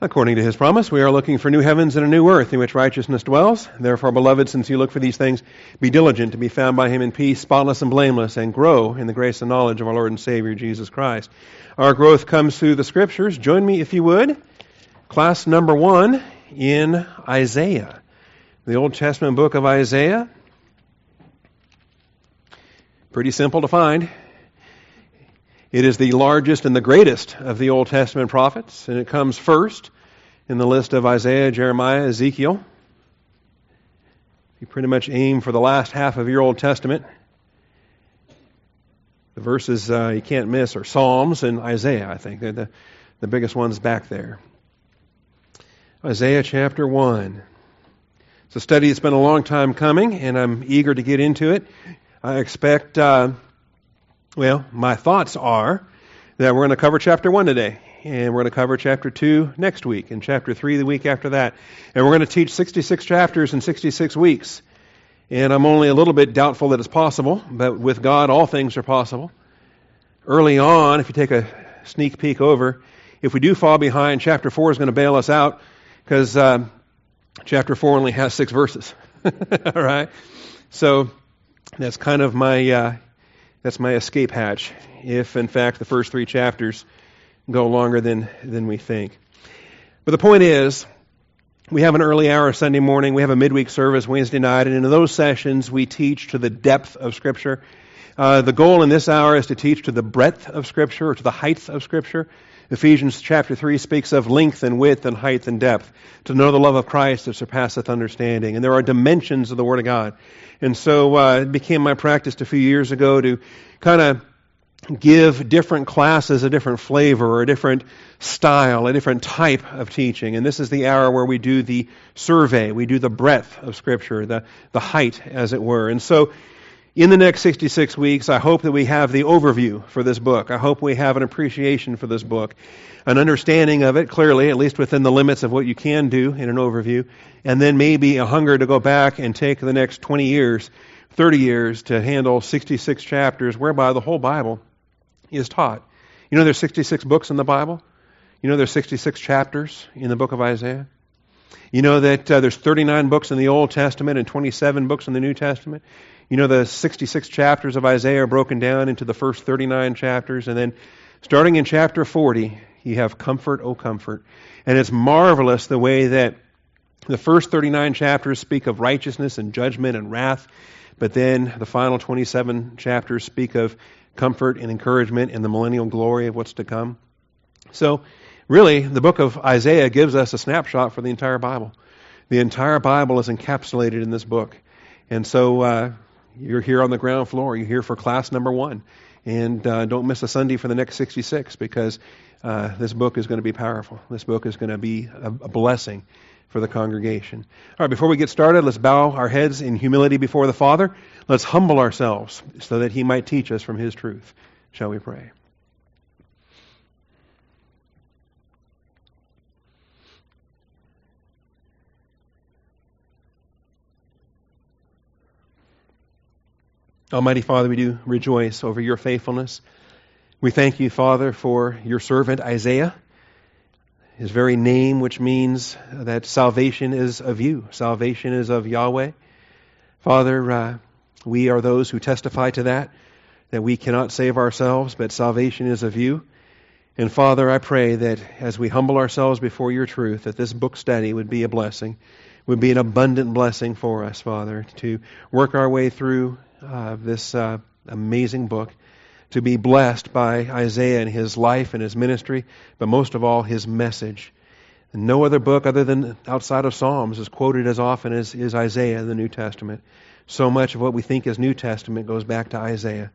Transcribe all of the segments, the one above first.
According to his promise, we are looking for new heavens and a new earth in which righteousness dwells. Therefore, beloved, since you look for these things, be diligent to be found by him in peace, spotless and blameless, and grow in the grace and knowledge of our Lord and Savior, Jesus Christ. Our growth comes through the scriptures. Join me, if you would. Class number one in Isaiah, the Old Testament book of Isaiah. Pretty simple to find. It is the largest and the greatest of the Old Testament prophets, and it comes first in the list of Isaiah, Jeremiah, Ezekiel. You pretty much aim for the last half of your Old Testament. The verses uh, you can't miss are Psalms and Isaiah, I think. They're the, the biggest ones back there. Isaiah chapter 1. It's a study that's been a long time coming, and I'm eager to get into it. I expect. Uh, well, my thoughts are that we're going to cover chapter 1 today, and we're going to cover chapter 2 next week, and chapter 3 the week after that. And we're going to teach 66 chapters in 66 weeks. And I'm only a little bit doubtful that it's possible, but with God, all things are possible. Early on, if you take a sneak peek over, if we do fall behind, chapter 4 is going to bail us out because uh, chapter 4 only has six verses. all right? So that's kind of my uh, that's my escape hatch, if in fact the first three chapters go longer than, than we think. But the point is, we have an early hour Sunday morning, we have a midweek service Wednesday night, and in those sessions we teach to the depth of Scripture. Uh, the goal in this hour is to teach to the breadth of Scripture, or to the height of Scripture. Ephesians chapter 3 speaks of length and width and height and depth, to know the love of Christ that surpasseth understanding. And there are dimensions of the Word of God. And so uh, it became my practice a few years ago to kind of give different classes a different flavor or a different style, a different type of teaching. And this is the hour where we do the survey, we do the breadth of Scripture, the, the height, as it were. And so in the next 66 weeks, I hope that we have the overview for this book. I hope we have an appreciation for this book, an understanding of it clearly, at least within the limits of what you can do in an overview, and then maybe a hunger to go back and take the next 20 years, 30 years to handle 66 chapters whereby the whole Bible is taught. You know there's 66 books in the Bible? You know there's 66 chapters in the book of Isaiah? You know that uh, there's 39 books in the Old Testament and 27 books in the New Testament? You know, the 66 chapters of Isaiah are broken down into the first 39 chapters, and then starting in chapter 40, you have comfort, oh comfort. And it's marvelous the way that the first 39 chapters speak of righteousness and judgment and wrath, but then the final 27 chapters speak of comfort and encouragement and the millennial glory of what's to come. So, really, the book of Isaiah gives us a snapshot for the entire Bible. The entire Bible is encapsulated in this book. And so, uh, you're here on the ground floor. You're here for class number one. And uh, don't miss a Sunday for the next 66 because uh, this book is going to be powerful. This book is going to be a, a blessing for the congregation. All right, before we get started, let's bow our heads in humility before the Father. Let's humble ourselves so that He might teach us from His truth. Shall we pray? Almighty Father, we do rejoice over your faithfulness. We thank you, Father, for your servant Isaiah, his very name, which means that salvation is of you, salvation is of Yahweh. Father, uh, we are those who testify to that, that we cannot save ourselves, but salvation is of you. And Father, I pray that as we humble ourselves before your truth, that this book study would be a blessing, would be an abundant blessing for us, Father, to work our way through uh, this uh, amazing book, to be blessed by Isaiah and his life and his ministry, but most of all, his message. And no other book other than outside of Psalms is quoted as often as is Isaiah in the New Testament. So much of what we think is New Testament goes back to Isaiah.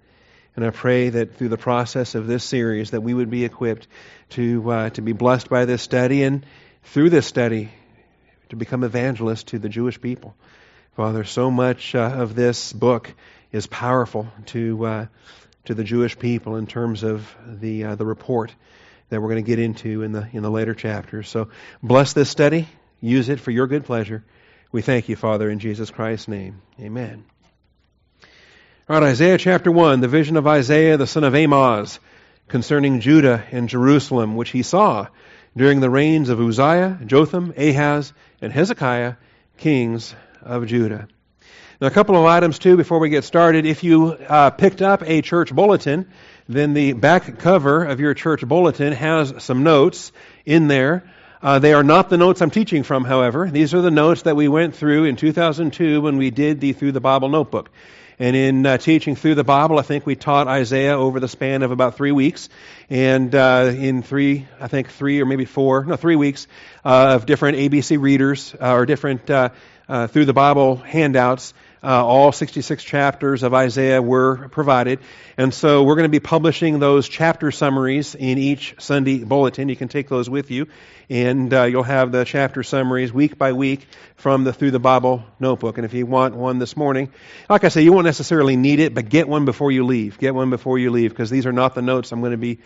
And I pray that through the process of this series that we would be equipped to uh, to be blessed by this study and through this study to become evangelists to the Jewish people. Father, so much uh, of this book is powerful to uh, to the Jewish people in terms of the uh, the report that we're going to get into in the in the later chapters. So bless this study, use it for your good pleasure. We thank you, Father, in Jesus Christ's name. Amen. All right, Isaiah chapter 1, the vision of Isaiah the son of Amoz concerning Judah and Jerusalem, which he saw during the reigns of Uzziah, Jotham, Ahaz, and Hezekiah, kings of Judah. Now, a couple of items too before we get started. If you uh, picked up a church bulletin, then the back cover of your church bulletin has some notes in there. Uh, they are not the notes I'm teaching from, however. These are the notes that we went through in 2002 when we did the Through the Bible notebook. And in uh, teaching through the Bible, I think we taught Isaiah over the span of about three weeks. And uh, in three, I think three or maybe four, no, three weeks uh, of different ABC readers uh, or different uh, through the Bible handouts, uh, all 66 chapters of Isaiah were provided. And so we're going to be publishing those chapter summaries in each Sunday bulletin. You can take those with you, and uh, you'll have the chapter summaries week by week from the Through the Bible notebook. And if you want one this morning, like I say, you won't necessarily need it, but get one before you leave. Get one before you leave, because these are not the notes I'm going to be,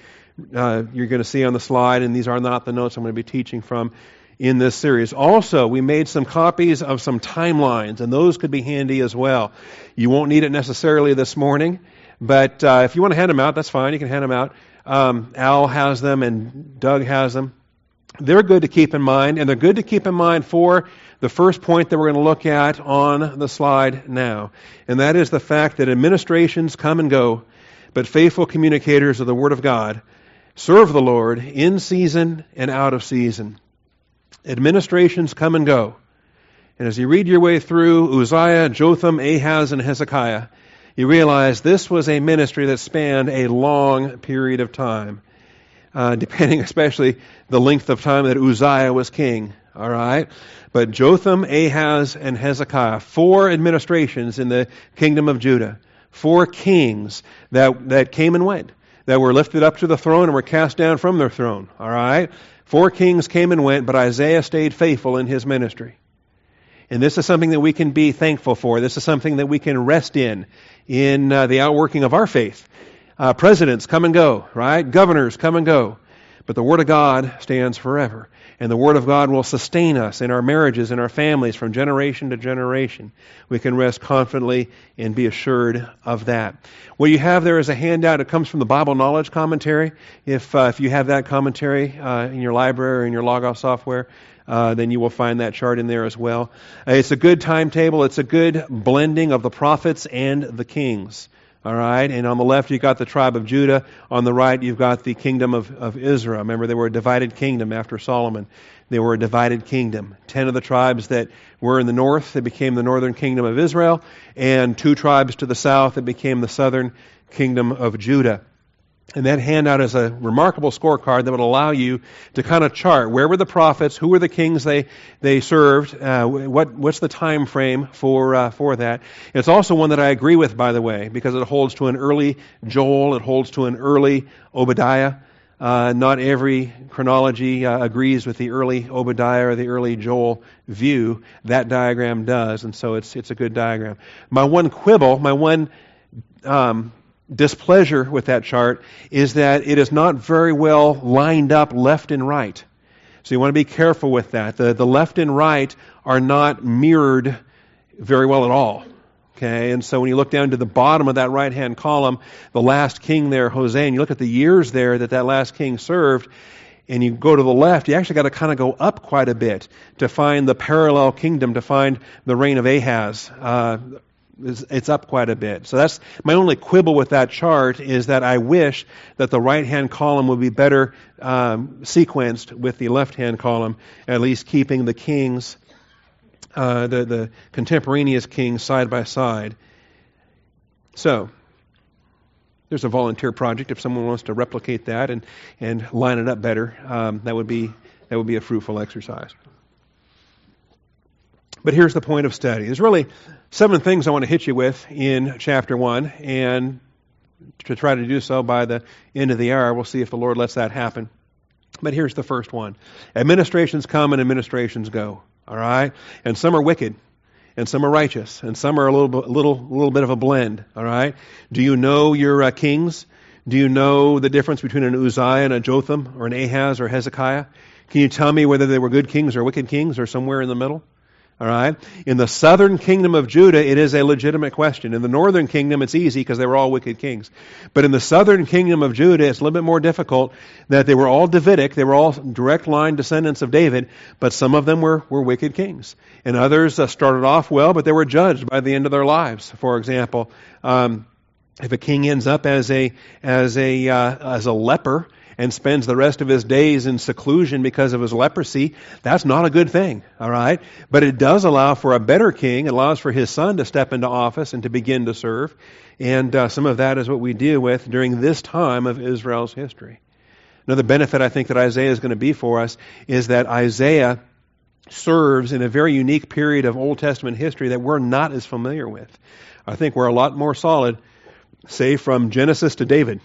uh, you're going to see on the slide, and these are not the notes I'm going to be teaching from in this series. Also, we made some copies of some timelines, and those could be handy as well. You won't need it necessarily this morning, but uh, if you want to hand them out, that's fine. You can hand them out. Um, Al has them, and Doug has them. They're good to keep in mind, and they're good to keep in mind for the first point that we're going to look at on the slide now, and that is the fact that administrations come and go, but faithful communicators of the Word of God serve the Lord in season and out of season. Administrations come and go. And as you read your way through Uzziah, Jotham, Ahaz, and Hezekiah, you realize this was a ministry that spanned a long period of time, uh, depending especially the length of time that Uzziah was king. All right? But Jotham, Ahaz, and Hezekiah, four administrations in the kingdom of Judah, four kings that, that came and went, that were lifted up to the throne and were cast down from their throne. All right? Four kings came and went, but Isaiah stayed faithful in his ministry. And this is something that we can be thankful for. This is something that we can rest in, in uh, the outworking of our faith. Uh, presidents come and go, right? Governors come and go. But the Word of God stands forever. And the Word of God will sustain us in our marriages and our families from generation to generation. We can rest confidently and be assured of that. What you have there is a handout. It comes from the Bible Knowledge Commentary. If, uh, if you have that commentary uh, in your library or in your Logos software, uh, then you will find that chart in there as well. Uh, it's a good timetable. It's a good blending of the prophets and the kings. All right, and on the left you've got the tribe of Judah. On the right you've got the kingdom of, of Israel. Remember, they were a divided kingdom after Solomon. They were a divided kingdom. Ten of the tribes that were in the north, they became the northern kingdom of Israel, and two tribes to the south that became the southern kingdom of Judah. And that handout is a remarkable scorecard that would allow you to kind of chart where were the prophets, who were the kings they they served, uh, what what's the time frame for uh, for that. It's also one that I agree with, by the way, because it holds to an early Joel, it holds to an early Obadiah. Uh, not every chronology uh, agrees with the early Obadiah or the early Joel view. That diagram does, and so it's it's a good diagram. My one quibble, my one um, displeasure with that chart is that it is not very well lined up left and right. So you want to be careful with that. The, the left and right are not mirrored very well at all. Okay, and so when you look down to the bottom of that right hand column, the last king there, Hoshea, and you look at the years there that that last king served, and you go to the left, you actually got to kind of go up quite a bit to find the parallel kingdom, to find the reign of Ahaz. Uh, it's up quite a bit. So that's my only quibble with that chart is that I wish that the right hand column would be better um, sequenced with the left hand column, at least keeping the kings, uh, the, the contemporaneous kings side by side. So, there's a volunteer project if someone wants to replicate that and, and line it up better. Um, that would be that would be a fruitful exercise. But here's the point of study. There's really seven things I want to hit you with in chapter 1, and to try to do so by the end of the hour, we'll see if the Lord lets that happen. But here's the first one administrations come and administrations go. All right? And some are wicked, and some are righteous, and some are a little, little, little bit of a blend. All right? Do you know your uh, kings? Do you know the difference between an Uzziah and a Jotham, or an Ahaz or Hezekiah? Can you tell me whether they were good kings or wicked kings, or somewhere in the middle? All right? In the southern kingdom of Judah, it is a legitimate question. In the northern kingdom, it's easy because they were all wicked kings. But in the southern kingdom of Judah, it's a little bit more difficult that they were all Davidic. They were all direct line descendants of David, but some of them were, were wicked kings. And others uh, started off well, but they were judged by the end of their lives. For example, um, if a king ends up as a, as a, uh, as a leper, and spends the rest of his days in seclusion because of his leprosy, that's not a good thing, all right? But it does allow for a better king. It allows for his son to step into office and to begin to serve. And uh, some of that is what we deal with during this time of Israel's history. Another benefit I think that Isaiah is going to be for us is that Isaiah serves in a very unique period of Old Testament history that we're not as familiar with. I think we're a lot more solid, say, from Genesis to David.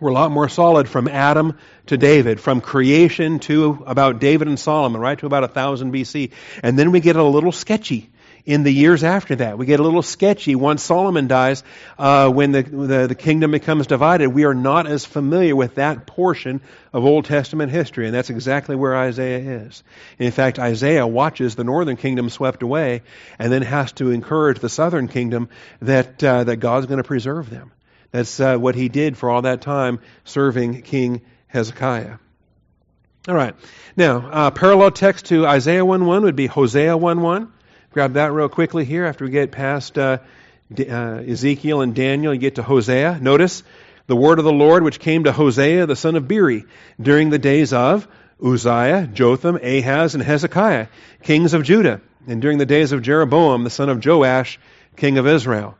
We're a lot more solid from Adam to David, from creation to about David and Solomon, right to about 1000 BC. And then we get a little sketchy in the years after that. We get a little sketchy once Solomon dies, uh, when the, the, the kingdom becomes divided. We are not as familiar with that portion of Old Testament history, and that's exactly where Isaiah is. In fact, Isaiah watches the northern kingdom swept away, and then has to encourage the southern kingdom that uh, that God's going to preserve them. That's uh, what he did for all that time serving King Hezekiah. All right. Now, uh, parallel text to Isaiah 1.1 would be Hosea 1.1. Grab that real quickly here after we get past uh, uh, Ezekiel and Daniel. You get to Hosea. Notice the word of the Lord which came to Hosea the son of Beeri during the days of Uzziah, Jotham, Ahaz, and Hezekiah, kings of Judah, and during the days of Jeroboam the son of Joash, king of Israel.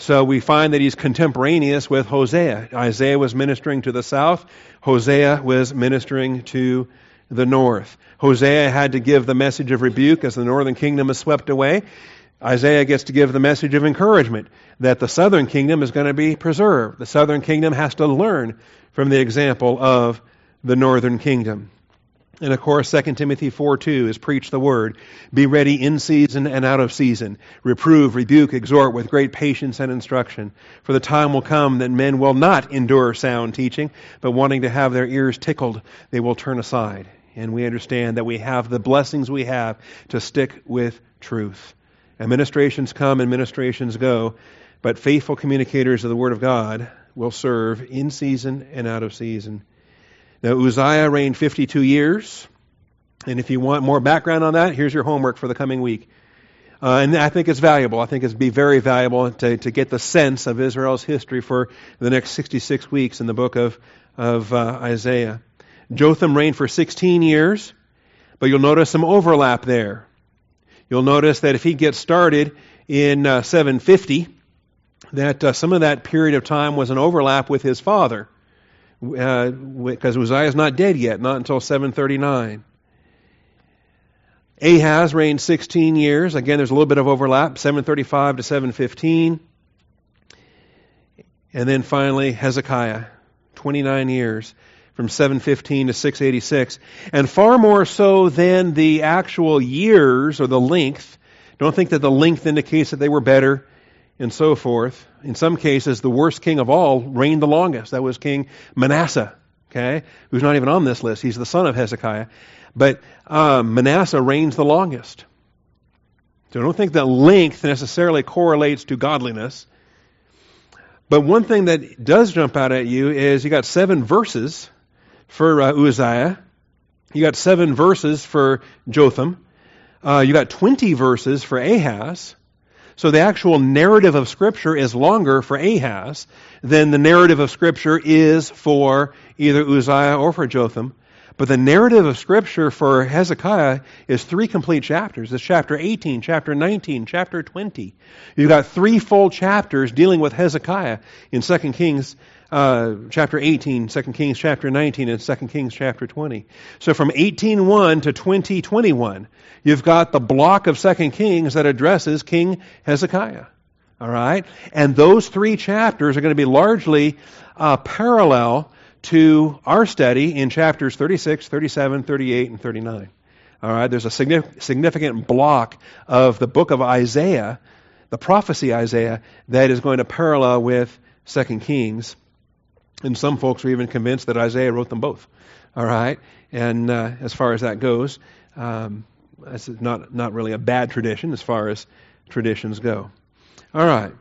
So we find that he's contemporaneous with Hosea. Isaiah was ministering to the south, Hosea was ministering to the north. Hosea had to give the message of rebuke as the northern kingdom is swept away. Isaiah gets to give the message of encouragement that the southern kingdom is going to be preserved. The southern kingdom has to learn from the example of the northern kingdom. And of course, 2 Timothy 4 2 is preach the word. Be ready in season and out of season. Reprove, rebuke, exhort with great patience and instruction. For the time will come that men will not endure sound teaching, but wanting to have their ears tickled, they will turn aside. And we understand that we have the blessings we have to stick with truth. Administrations come, and administrations go, but faithful communicators of the Word of God will serve in season and out of season. Now, Uzziah reigned 52 years. And if you want more background on that, here's your homework for the coming week. Uh, and I think it's valuable. I think it's be very valuable to, to get the sense of Israel's history for the next 66 weeks in the book of, of uh, Isaiah. Jotham reigned for 16 years, but you'll notice some overlap there. You'll notice that if he gets started in uh, 750, that uh, some of that period of time was an overlap with his father because uh, Uzziah is not dead yet, not until 739. Ahaz reigned 16 years. Again, there's a little bit of overlap, 735 to 715. And then finally, Hezekiah, 29 years, from 715 to 686. And far more so than the actual years or the length. Don't think that the length indicates that they were better and so forth. In some cases, the worst king of all reigned the longest. That was King Manasseh, okay, who's not even on this list. He's the son of Hezekiah. But um, Manasseh reigns the longest. So I don't think that length necessarily correlates to godliness. But one thing that does jump out at you is you got seven verses for uh, Uzziah. You got seven verses for Jotham. Uh, you got 20 verses for Ahaz. So the actual narrative of Scripture is longer for Ahaz than the narrative of Scripture is for either Uzziah or for Jotham. But the narrative of Scripture for Hezekiah is three complete chapters. It's chapter 18, chapter 19, chapter 20. You've got three full chapters dealing with Hezekiah in 2 Kings uh, chapter 18, 2 Kings chapter 19, and 2 Kings chapter 20. So from 18.1 to 20.21, you've got the block of 2 Kings that addresses King Hezekiah. All right? And those three chapters are going to be largely uh, parallel to our study in chapters 36, 37, 38, and 39. All right? There's a significant block of the book of Isaiah, the prophecy Isaiah, that is going to parallel with 2 Kings. And some folks are even convinced that Isaiah wrote them both. All right? And uh, as far as that goes, um, that's not, not really a bad tradition as far as traditions go. All right.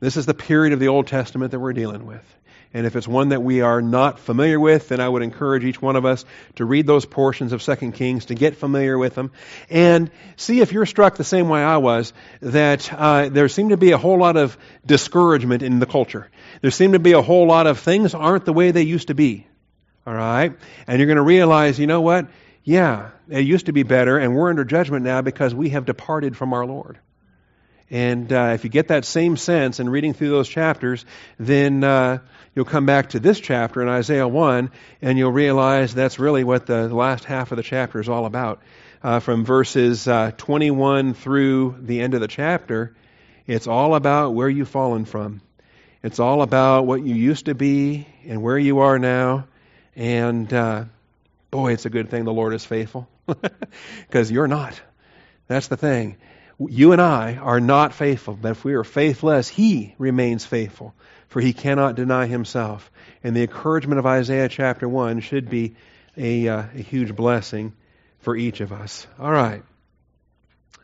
This is the period of the Old Testament that we're dealing with. And if it's one that we are not familiar with, then I would encourage each one of us to read those portions of 2 Kings, to get familiar with them, and see if you're struck the same way I was, that uh, there seemed to be a whole lot of discouragement in the culture. There seemed to be a whole lot of things aren't the way they used to be. All right? And you're going to realize, you know what? Yeah, it used to be better, and we're under judgment now because we have departed from our Lord. And uh, if you get that same sense in reading through those chapters, then uh, you'll come back to this chapter in Isaiah 1, and you'll realize that's really what the last half of the chapter is all about. Uh, from verses uh, 21 through the end of the chapter, it's all about where you've fallen from. It's all about what you used to be and where you are now. And uh, boy, it's a good thing the Lord is faithful because you're not. That's the thing you and I are not faithful, but if we are faithless, He remains faithful, for He cannot deny Himself. And the encouragement of Isaiah chapter 1 should be a, uh, a huge blessing for each of us. All right.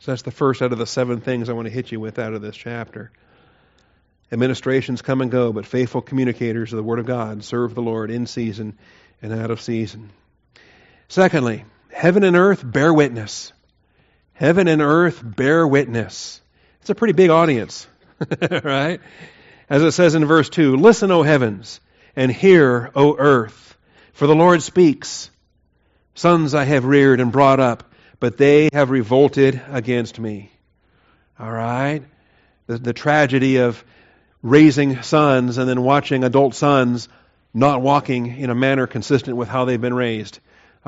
So that's the first out of the seven things I want to hit you with out of this chapter. Administrations come and go, but faithful communicators of the Word of God serve the Lord in season and out of season. Secondly, heaven and earth bear witness. Heaven and earth bear witness. It's a pretty big audience, right? As it says in verse 2 Listen, O heavens, and hear, O earth, for the Lord speaks. Sons I have reared and brought up, but they have revolted against me. All right? The, the tragedy of raising sons and then watching adult sons not walking in a manner consistent with how they've been raised.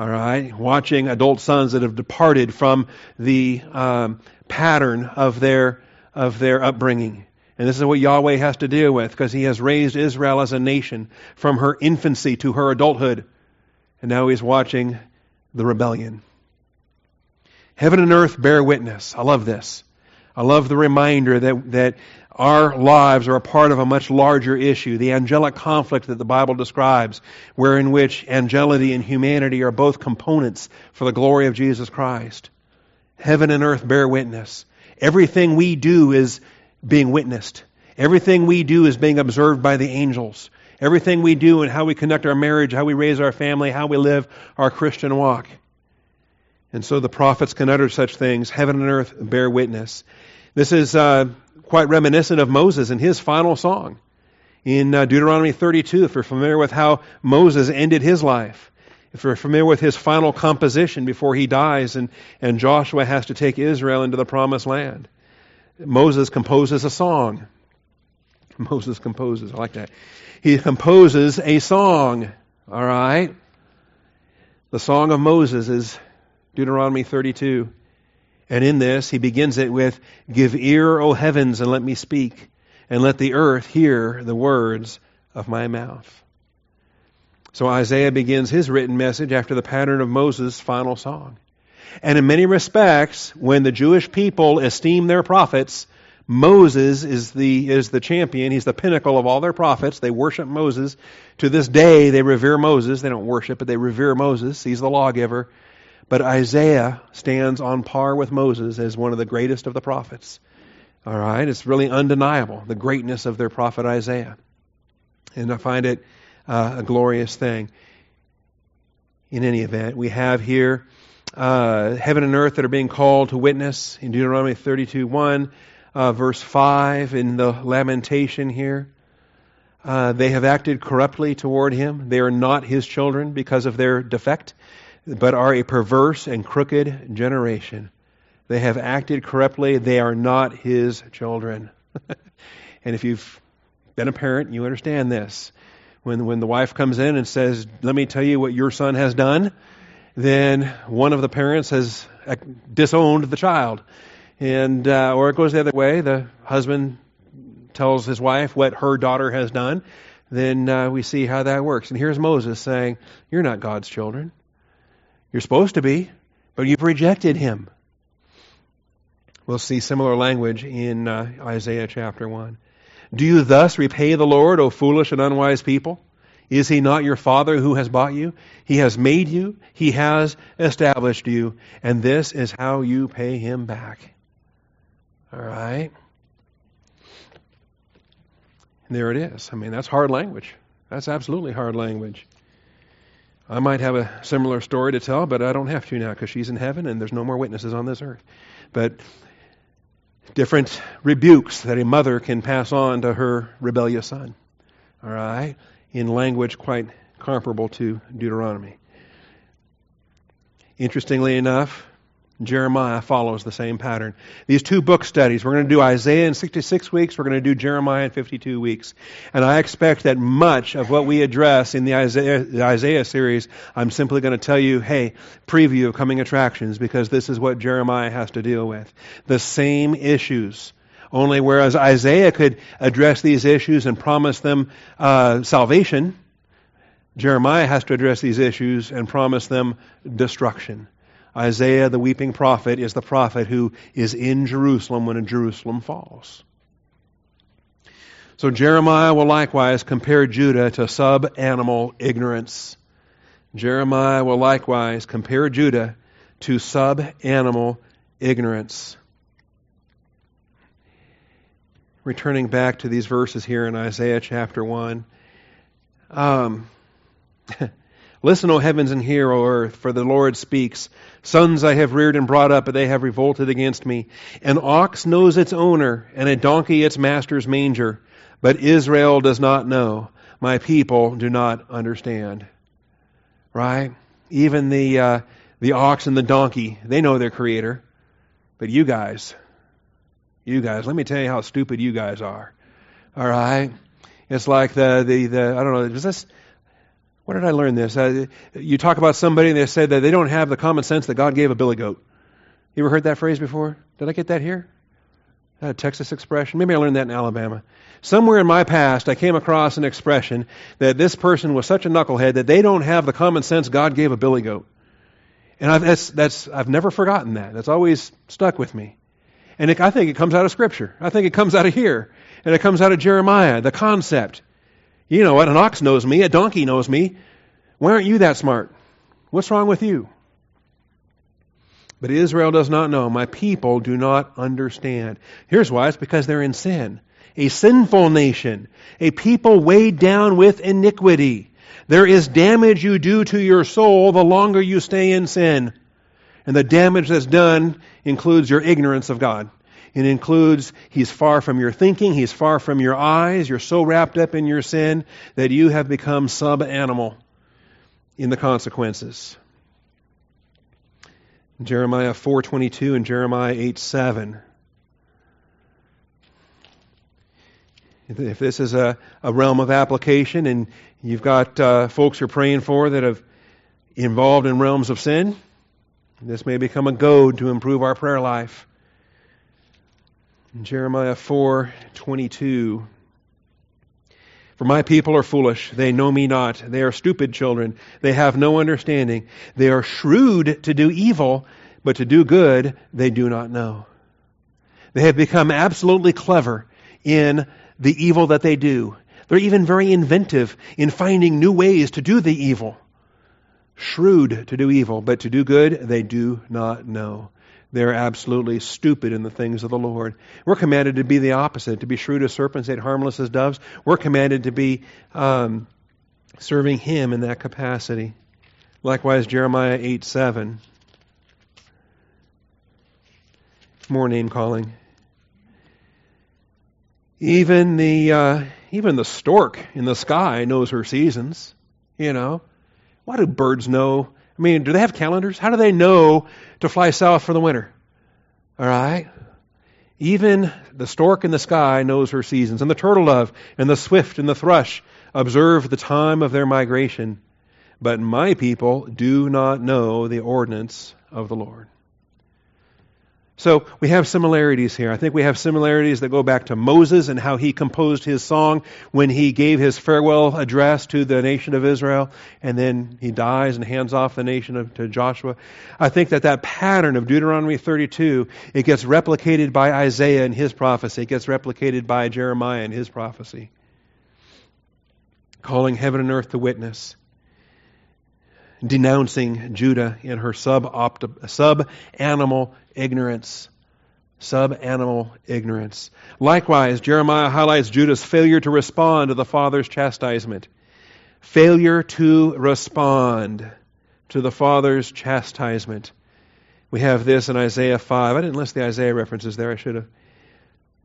All right, watching adult sons that have departed from the um, pattern of their of their upbringing. And this is what Yahweh has to deal with because He has raised Israel as a nation from her infancy to her adulthood. And now He's watching the rebellion. Heaven and earth bear witness. I love this. I love the reminder that, that our lives are a part of a much larger issue, the angelic conflict that the Bible describes, wherein which angelity and humanity are both components for the glory of Jesus Christ. Heaven and earth bear witness. Everything we do is being witnessed. Everything we do is being observed by the angels. Everything we do and how we conduct our marriage, how we raise our family, how we live our Christian walk. And so the prophets can utter such things. Heaven and earth bear witness. This is uh, quite reminiscent of Moses in his final song in uh, Deuteronomy 32, if you're familiar with how Moses ended his life. If you're familiar with his final composition before he dies and, and Joshua has to take Israel into the promised land. Moses composes a song. Moses composes, I like that. He composes a song, all right? The song of Moses is Deuteronomy 32. And in this, he begins it with, Give ear, O heavens, and let me speak, and let the earth hear the words of my mouth. So Isaiah begins his written message after the pattern of Moses' final song. And in many respects, when the Jewish people esteem their prophets, Moses is the, is the champion. He's the pinnacle of all their prophets. They worship Moses. To this day, they revere Moses. They don't worship, but they revere Moses. He's the lawgiver. But Isaiah stands on par with Moses as one of the greatest of the prophets. All right, it's really undeniable the greatness of their prophet Isaiah, and I find it uh, a glorious thing. In any event, we have here uh, heaven and earth that are being called to witness in Deuteronomy 32 1, uh, verse 5, in the lamentation here. Uh, they have acted corruptly toward him. They are not his children because of their defect but are a perverse and crooked generation. They have acted corruptly. They are not his children. and if you've been a parent, you understand this. When, when the wife comes in and says, Let me tell you what your son has done, then one of the parents has disowned the child. And, uh, or it goes the other way. The husband tells his wife what her daughter has done. Then uh, we see how that works. And here's Moses saying, You're not God's children. You're supposed to be, but you've rejected him. We'll see similar language in uh, Isaiah chapter 1. Do you thus repay the Lord, O foolish and unwise people? Is he not your father who has bought you? He has made you, he has established you, and this is how you pay him back. All right? And there it is. I mean, that's hard language. That's absolutely hard language. I might have a similar story to tell, but I don't have to now because she's in heaven and there's no more witnesses on this earth. But different rebukes that a mother can pass on to her rebellious son. All right? In language quite comparable to Deuteronomy. Interestingly enough, Jeremiah follows the same pattern. These two book studies, we're going to do Isaiah in 66 weeks, we're going to do Jeremiah in 52 weeks. And I expect that much of what we address in the Isaiah, the Isaiah series, I'm simply going to tell you, hey, preview of coming attractions, because this is what Jeremiah has to deal with. The same issues. Only whereas Isaiah could address these issues and promise them uh, salvation, Jeremiah has to address these issues and promise them destruction. Isaiah, the weeping prophet, is the prophet who is in Jerusalem when Jerusalem falls. So Jeremiah will likewise compare Judah to sub animal ignorance. Jeremiah will likewise compare Judah to sub animal ignorance. Returning back to these verses here in Isaiah chapter 1. Um, Listen, O heavens, and hear, O earth, for the Lord speaks. Sons I have reared and brought up, but they have revolted against me. An ox knows its owner, and a donkey its master's manger. But Israel does not know. My people do not understand. Right? Even the, uh, the ox and the donkey, they know their creator. But you guys, you guys, let me tell you how stupid you guys are. All right? It's like the, the, the I don't know, is this where did I learn this? Uh, you talk about somebody and they say that they don't have the common sense that God gave a billy goat. You ever heard that phrase before? Did I get that here? a Texas expression? Maybe I learned that in Alabama. Somewhere in my past, I came across an expression that this person was such a knucklehead that they don't have the common sense God gave a billy goat. And I've, that's, that's, I've never forgotten that. That's always stuck with me. And it, I think it comes out of Scripture. I think it comes out of here. And it comes out of Jeremiah, the concept. You know what? An ox knows me, a donkey knows me. Why aren't you that smart? What's wrong with you? But Israel does not know. My people do not understand. Here's why it's because they're in sin. A sinful nation, a people weighed down with iniquity. There is damage you do to your soul the longer you stay in sin. And the damage that's done includes your ignorance of God. It includes He's far from your thinking, He's far from your eyes. You're so wrapped up in your sin that you have become sub animal in the consequences. Jeremiah 4:22 and Jeremiah 8:7. If this is a, a realm of application and you've got uh, folks you're praying for that have involved in realms of sin, this may become a goad to improve our prayer life. Jeremiah 4:22 For my people are foolish. They know me not. They are stupid children. They have no understanding. They are shrewd to do evil but to do good they do not know. They have become absolutely clever in the evil that they do. They're even very inventive in finding new ways to do the evil. Shrewd to do evil but to do good they do not know they're absolutely stupid in the things of the Lord. We're commanded to be the opposite, to be shrewd as serpents, yet harmless as doves. We're commanded to be um, serving Him in that capacity. Likewise, Jeremiah 8 7. More name calling. Even the uh, even the stork in the sky knows her seasons. You know, why do birds know I mean, do they have calendars? How do they know to fly south for the winter? All right? Even the stork in the sky knows her seasons, and the turtle dove, and the swift, and the thrush observe the time of their migration. But my people do not know the ordinance of the Lord. So we have similarities here. I think we have similarities that go back to Moses and how he composed his song when he gave his farewell address to the nation of Israel, and then he dies and hands off the nation of, to Joshua. I think that that pattern of Deuteronomy 32 it gets replicated by Isaiah in his prophecy. It gets replicated by Jeremiah in his prophecy. calling heaven and earth to witness, denouncing Judah in her sub-animal ignorance. Sub-animal ignorance. Likewise, Jeremiah highlights Judah's failure to respond to the father's chastisement. Failure to respond to the father's chastisement. We have this in Isaiah 5. I didn't list the Isaiah references there. I should have.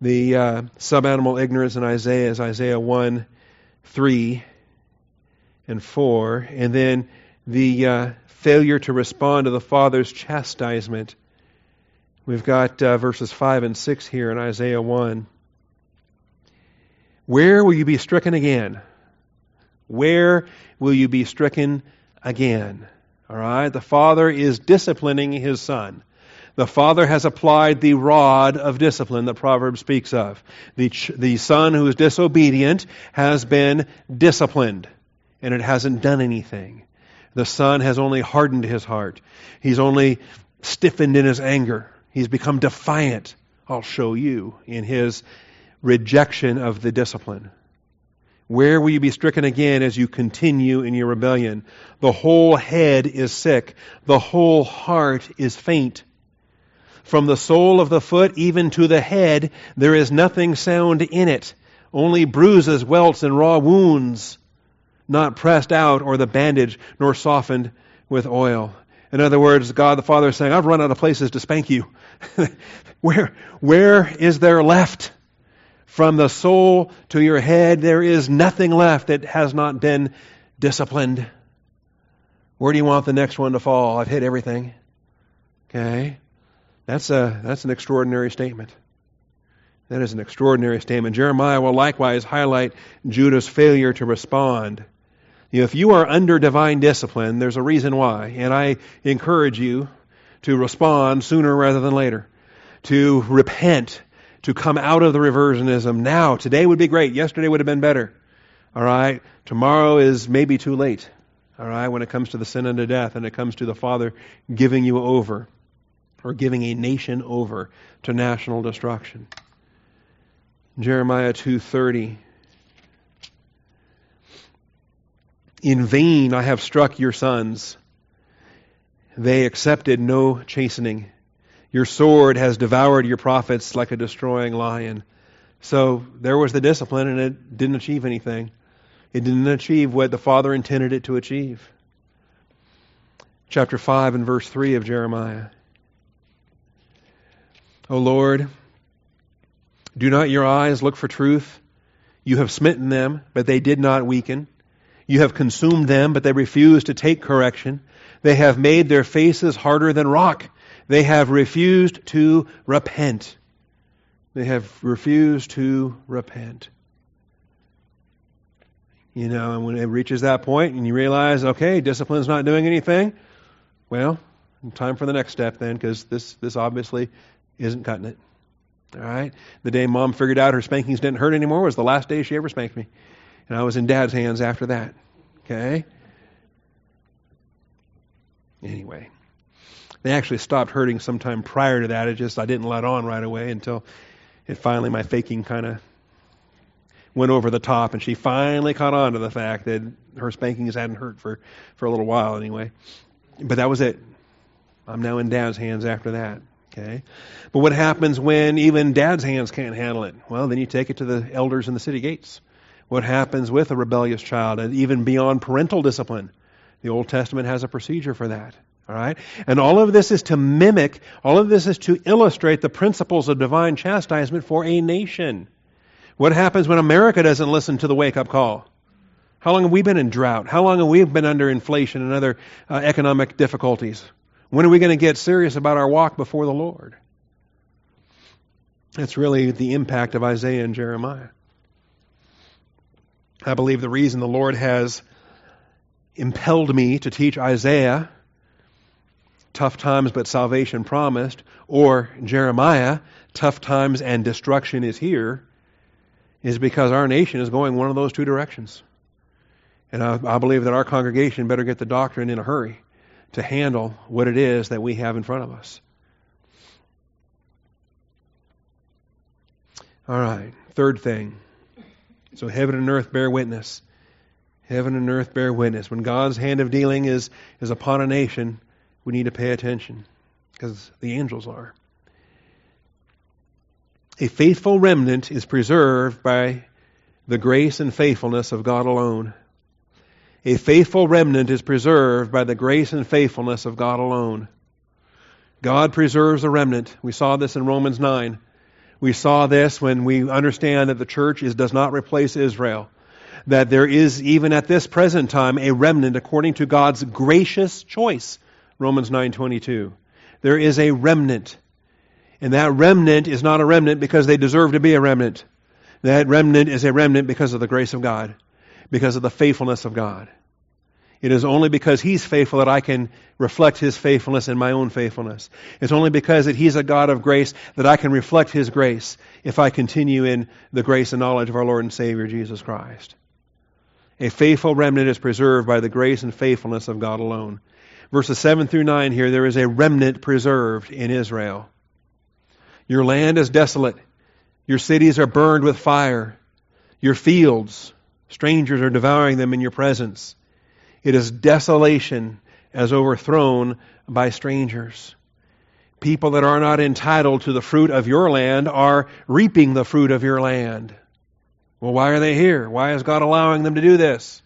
The uh, sub-animal ignorance in Isaiah is Isaiah 1, 3, and 4. And then the uh, failure to respond to the Father's chastisement. We've got uh, verses 5 and 6 here in Isaiah 1. Where will you be stricken again? Where will you be stricken again? All right? The Father is disciplining His Son. The Father has applied the rod of discipline that Proverbs speaks of. The, ch- the Son who is disobedient has been disciplined, and it hasn't done anything. The Son has only hardened his heart. He's only stiffened in his anger. He's become defiant. I'll show you in his rejection of the discipline. Where will you be stricken again as you continue in your rebellion? The whole head is sick. The whole heart is faint. From the sole of the foot even to the head, there is nothing sound in it, only bruises, welts, and raw wounds not pressed out or the bandage, nor softened with oil. In other words, God the Father is saying, I've run out of places to spank you. where, where is there left? From the soul to your head, there is nothing left that has not been disciplined. Where do you want the next one to fall? I've hit everything. Okay? That's, a, that's an extraordinary statement. That is an extraordinary statement. Jeremiah will likewise highlight Judah's failure to respond. You know, if you are under divine discipline, there's a reason why. And I encourage you to respond sooner rather than later, to repent, to come out of the reversionism now. Today would be great. Yesterday would have been better. All right? Tomorrow is maybe too late. All right? When it comes to the sin unto death and it comes to the Father giving you over or giving a nation over to national destruction. Jeremiah 2:30 In vain I have struck your sons. They accepted no chastening. Your sword has devoured your prophets like a destroying lion. So there was the discipline, and it didn't achieve anything. It didn't achieve what the Father intended it to achieve. Chapter 5 and verse 3 of Jeremiah. O Lord, do not your eyes look for truth? You have smitten them, but they did not weaken. You have consumed them, but they refuse to take correction. They have made their faces harder than rock. They have refused to repent. They have refused to repent. You know, and when it reaches that point and you realize, okay, discipline's not doing anything, well, time for the next step then, because this, this obviously isn't cutting it. All right? The day mom figured out her spankings didn't hurt anymore was the last day she ever spanked me. And I was in dad's hands after that. Okay? Anyway. They actually stopped hurting sometime prior to that. It just, I didn't let on right away until it finally, my faking kind of went over the top, and she finally caught on to the fact that her spankings hadn't hurt for, for a little while anyway. But that was it. I'm now in dad's hands after that. Okay? But what happens when even dad's hands can't handle it? Well, then you take it to the elders in the city gates what happens with a rebellious child, and even beyond parental discipline. The Old Testament has a procedure for that. All right? And all of this is to mimic, all of this is to illustrate the principles of divine chastisement for a nation. What happens when America doesn't listen to the wake up call? How long have we been in drought? How long have we been under inflation and other uh, economic difficulties? When are we going to get serious about our walk before the Lord? That's really the impact of Isaiah and Jeremiah. I believe the reason the Lord has impelled me to teach Isaiah, tough times but salvation promised, or Jeremiah, tough times and destruction is here, is because our nation is going one of those two directions. And I, I believe that our congregation better get the doctrine in a hurry to handle what it is that we have in front of us. All right, third thing so heaven and earth bear witness. Heaven and earth bear witness. When God's hand of dealing is, is upon a nation, we need to pay attention because the angels are. A faithful remnant is preserved by the grace and faithfulness of God alone. A faithful remnant is preserved by the grace and faithfulness of God alone. God preserves a remnant. We saw this in Romans 9. We saw this when we understand that the church is, does not replace Israel. That there is, even at this present time, a remnant according to God's gracious choice. Romans 9.22. There is a remnant. And that remnant is not a remnant because they deserve to be a remnant. That remnant is a remnant because of the grace of God, because of the faithfulness of God. It is only because He's faithful that I can reflect His faithfulness in my own faithfulness. It's only because that He's a God of grace that I can reflect His grace if I continue in the grace and knowledge of our Lord and Savior Jesus Christ. A faithful remnant is preserved by the grace and faithfulness of God alone. Verses 7 through 9 here, there is a remnant preserved in Israel. Your land is desolate. Your cities are burned with fire. Your fields, strangers are devouring them in your presence. It is desolation as overthrown by strangers. People that are not entitled to the fruit of your land are reaping the fruit of your land. Well, why are they here? Why is God allowing them to do this?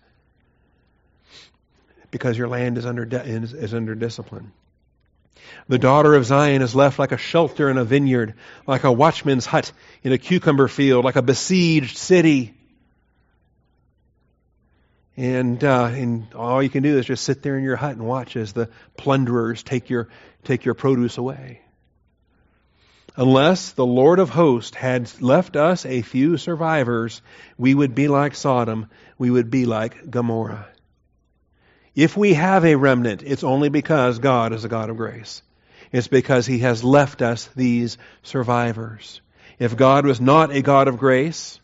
Because your land is under, is, is under discipline. The daughter of Zion is left like a shelter in a vineyard, like a watchman's hut in a cucumber field, like a besieged city. And, uh, and all you can do is just sit there in your hut and watch as the plunderers take your, take your produce away. Unless the Lord of hosts had left us a few survivors, we would be like Sodom, we would be like Gomorrah. If we have a remnant, it's only because God is a God of grace. It's because He has left us these survivors. If God was not a God of grace,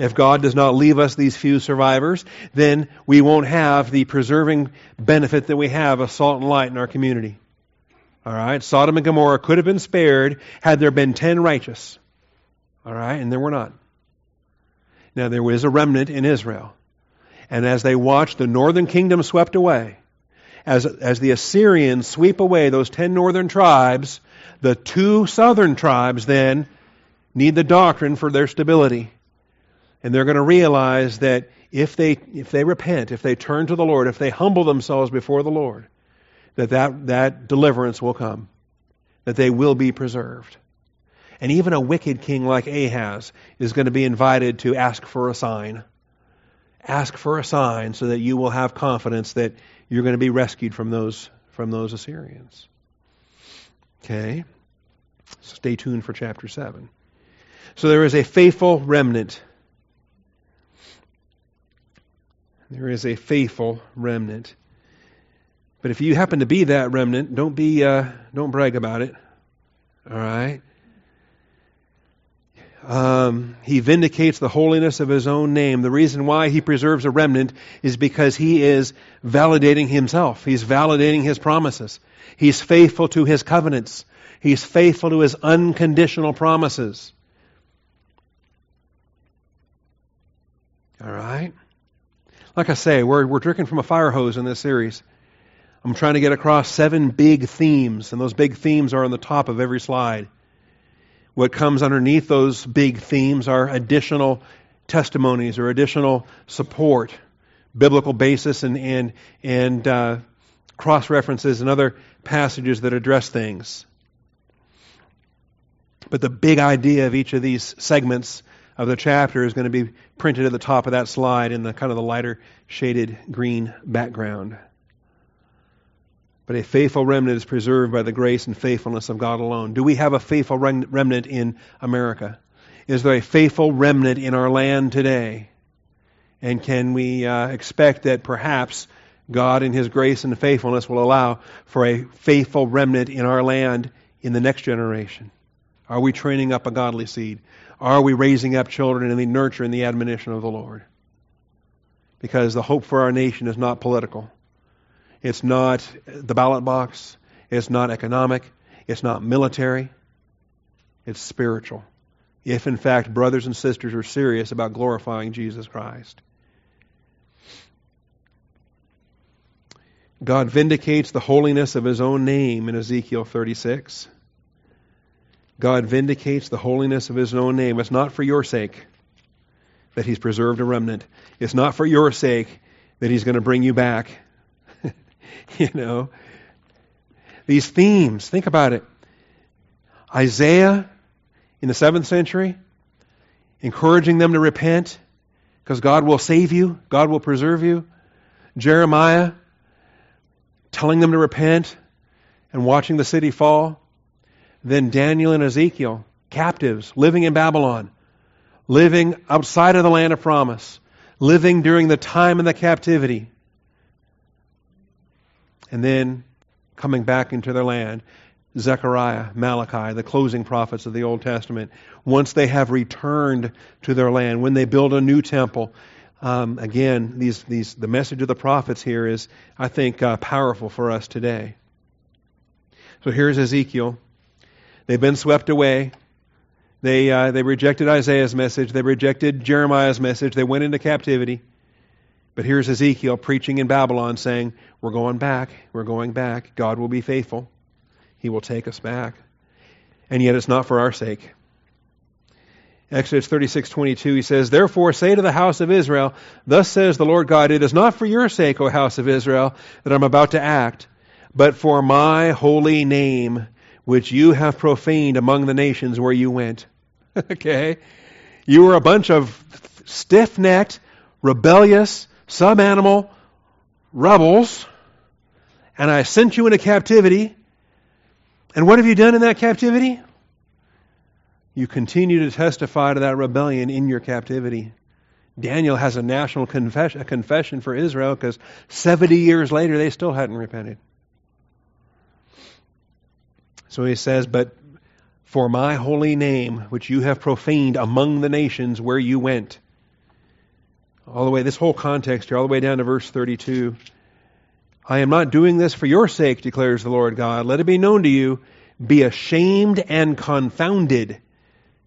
if God does not leave us these few survivors, then we won't have the preserving benefit that we have of salt and light in our community. All right? Sodom and Gomorrah could have been spared had there been ten righteous. All right? And there were not. Now, there was a remnant in Israel. And as they watched the northern kingdom swept away, as, as the Assyrians sweep away those ten northern tribes, the two southern tribes then need the doctrine for their stability. And they're going to realize that if they, if they repent, if they turn to the Lord, if they humble themselves before the Lord, that, that that deliverance will come, that they will be preserved. And even a wicked king like Ahaz is going to be invited to ask for a sign. Ask for a sign so that you will have confidence that you're going to be rescued from those, from those Assyrians. Okay? Stay tuned for chapter 7. So there is a faithful remnant There is a faithful remnant. But if you happen to be that remnant, don't be uh, don't brag about it. All right. Um, he vindicates the holiness of his own name. The reason why he preserves a remnant is because he is validating himself. He's validating his promises. He's faithful to his covenants. He's faithful to his unconditional promises. All right? Like I say, we're, we're drinking from a fire hose in this series. I'm trying to get across seven big themes, and those big themes are on the top of every slide. What comes underneath those big themes are additional testimonies or additional support, biblical basis, and, and, and uh, cross references and other passages that address things. But the big idea of each of these segments of the chapter is going to be printed at the top of that slide in the kind of the lighter shaded green background. But a faithful remnant is preserved by the grace and faithfulness of God alone. Do we have a faithful remnant in America? Is there a faithful remnant in our land today? And can we uh, expect that perhaps God, in His grace and faithfulness, will allow for a faithful remnant in our land in the next generation? Are we training up a godly seed? Are we raising up children in the nurture and the admonition of the Lord? Because the hope for our nation is not political. It's not the ballot box. It's not economic. It's not military. It's spiritual. If, in fact, brothers and sisters are serious about glorifying Jesus Christ. God vindicates the holiness of his own name in Ezekiel 36. God vindicates the holiness of his own name. It's not for your sake that he's preserved a remnant. It's not for your sake that he's going to bring you back. you know, these themes, think about it. Isaiah in the seventh century, encouraging them to repent because God will save you, God will preserve you. Jeremiah telling them to repent and watching the city fall. Then Daniel and Ezekiel, captives, living in Babylon, living outside of the land of promise, living during the time of the captivity, and then coming back into their land. Zechariah, Malachi, the closing prophets of the Old Testament, once they have returned to their land, when they build a new temple, um, again, these, these, the message of the prophets here is, I think, uh, powerful for us today. So here's Ezekiel. They've been swept away. They, uh, they rejected Isaiah's message. They rejected Jeremiah's message. They went into captivity. But here's Ezekiel preaching in Babylon saying, We're going back. We're going back. God will be faithful. He will take us back. And yet it's not for our sake. Exodus 36:22 he says, "Therefore say to the house of Israel, thus says the Lord God, it is not for your sake, O house of Israel, that I'm about to act, but for my holy name, which you have profaned among the nations where you went." okay? You were a bunch of stiff-necked, rebellious, sub-animal rebels, and I sent you into captivity. And what have you done in that captivity? you continue to testify to that rebellion in your captivity. Daniel has a national confession, a confession for Israel because 70 years later they still hadn't repented. So he says, But for my holy name, which you have profaned among the nations where you went. All the way, this whole context here, all the way down to verse 32. I am not doing this for your sake, declares the Lord God. Let it be known to you, be ashamed and confounded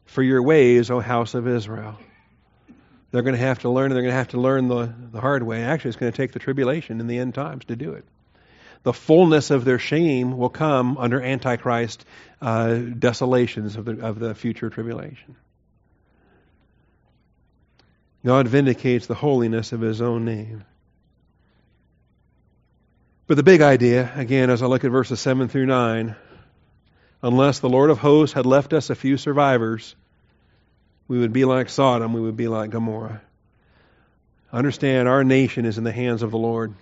for your ways, O house of Israel. They're going to have to learn, and they're going to have to learn the, the hard way. Actually, it's going to take the tribulation in the end times to do it. The fullness of their shame will come under Antichrist uh, desolations of the, of the future tribulation. God vindicates the holiness of his own name. But the big idea, again, as I look at verses 7 through 9, unless the Lord of hosts had left us a few survivors, we would be like Sodom, we would be like Gomorrah. Understand, our nation is in the hands of the Lord.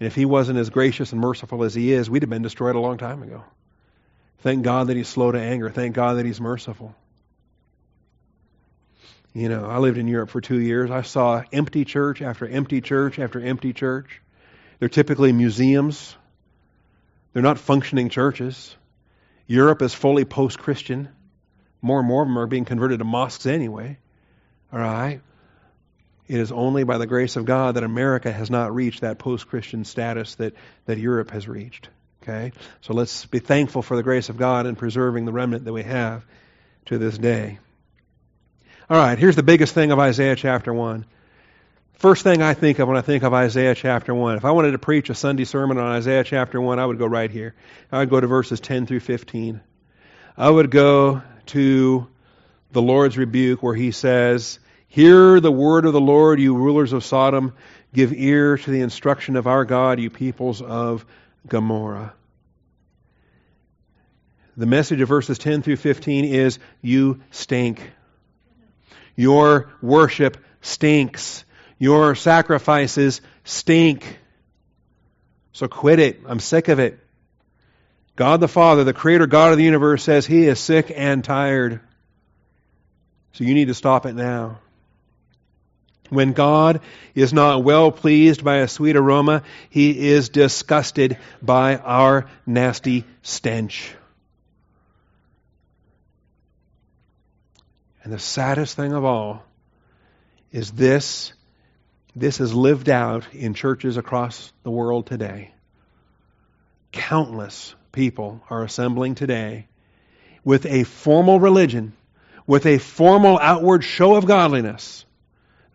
And if He wasn't as gracious and merciful as He is, we'd have been destroyed a long time ago. Thank God that He's slow to anger. Thank God that He's merciful. You know, I lived in Europe for two years. I saw empty church after empty church after empty church. They're typically museums, they're not functioning churches. Europe is fully post Christian. More and more of them are being converted to mosques anyway. All right? It is only by the grace of God that America has not reached that post Christian status that, that Europe has reached. Okay? So let's be thankful for the grace of God in preserving the remnant that we have to this day. All right, here's the biggest thing of Isaiah chapter 1. First thing I think of when I think of Isaiah chapter 1. If I wanted to preach a Sunday sermon on Isaiah chapter 1, I would go right here. I would go to verses 10 through 15. I would go to the Lord's rebuke where he says, Hear the word of the Lord, you rulers of Sodom. Give ear to the instruction of our God, you peoples of Gomorrah. The message of verses 10 through 15 is You stink. Your worship stinks. Your sacrifices stink. So quit it. I'm sick of it. God the Father, the creator God of the universe, says he is sick and tired. So you need to stop it now. When God is not well pleased by a sweet aroma, he is disgusted by our nasty stench. And the saddest thing of all is this this is lived out in churches across the world today. Countless people are assembling today with a formal religion, with a formal outward show of godliness.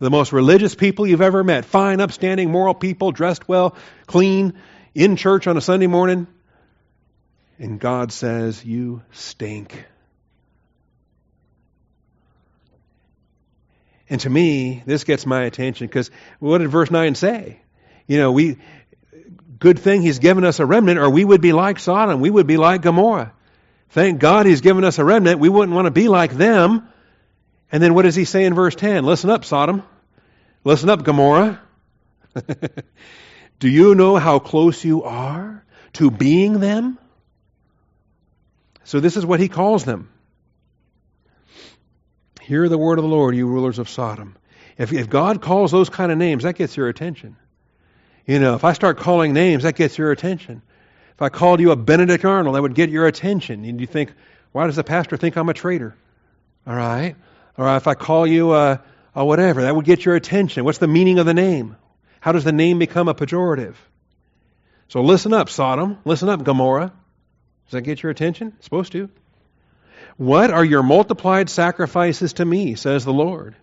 The most religious people you've ever met, fine, upstanding, moral people, dressed well, clean, in church on a Sunday morning, and God says, You stink. And to me, this gets my attention because what did verse 9 say? You know, we, good thing he's given us a remnant, or we would be like Sodom. We would be like Gomorrah. Thank God he's given us a remnant. We wouldn't want to be like them. And then what does he say in verse 10? Listen up, Sodom. Listen up, Gomorrah. Do you know how close you are to being them? So this is what he calls them. Hear the word of the Lord, you rulers of Sodom. If, if God calls those kind of names, that gets your attention. You know, if I start calling names, that gets your attention. If I called you a Benedict Arnold, that would get your attention. And you think, why does the pastor think I'm a traitor? All right. Or if I call you a, a whatever, that would get your attention. What's the meaning of the name? How does the name become a pejorative? So listen up, Sodom. Listen up, Gomorrah. Does that get your attention? It's supposed to. What are your multiplied sacrifices to me, says the Lord?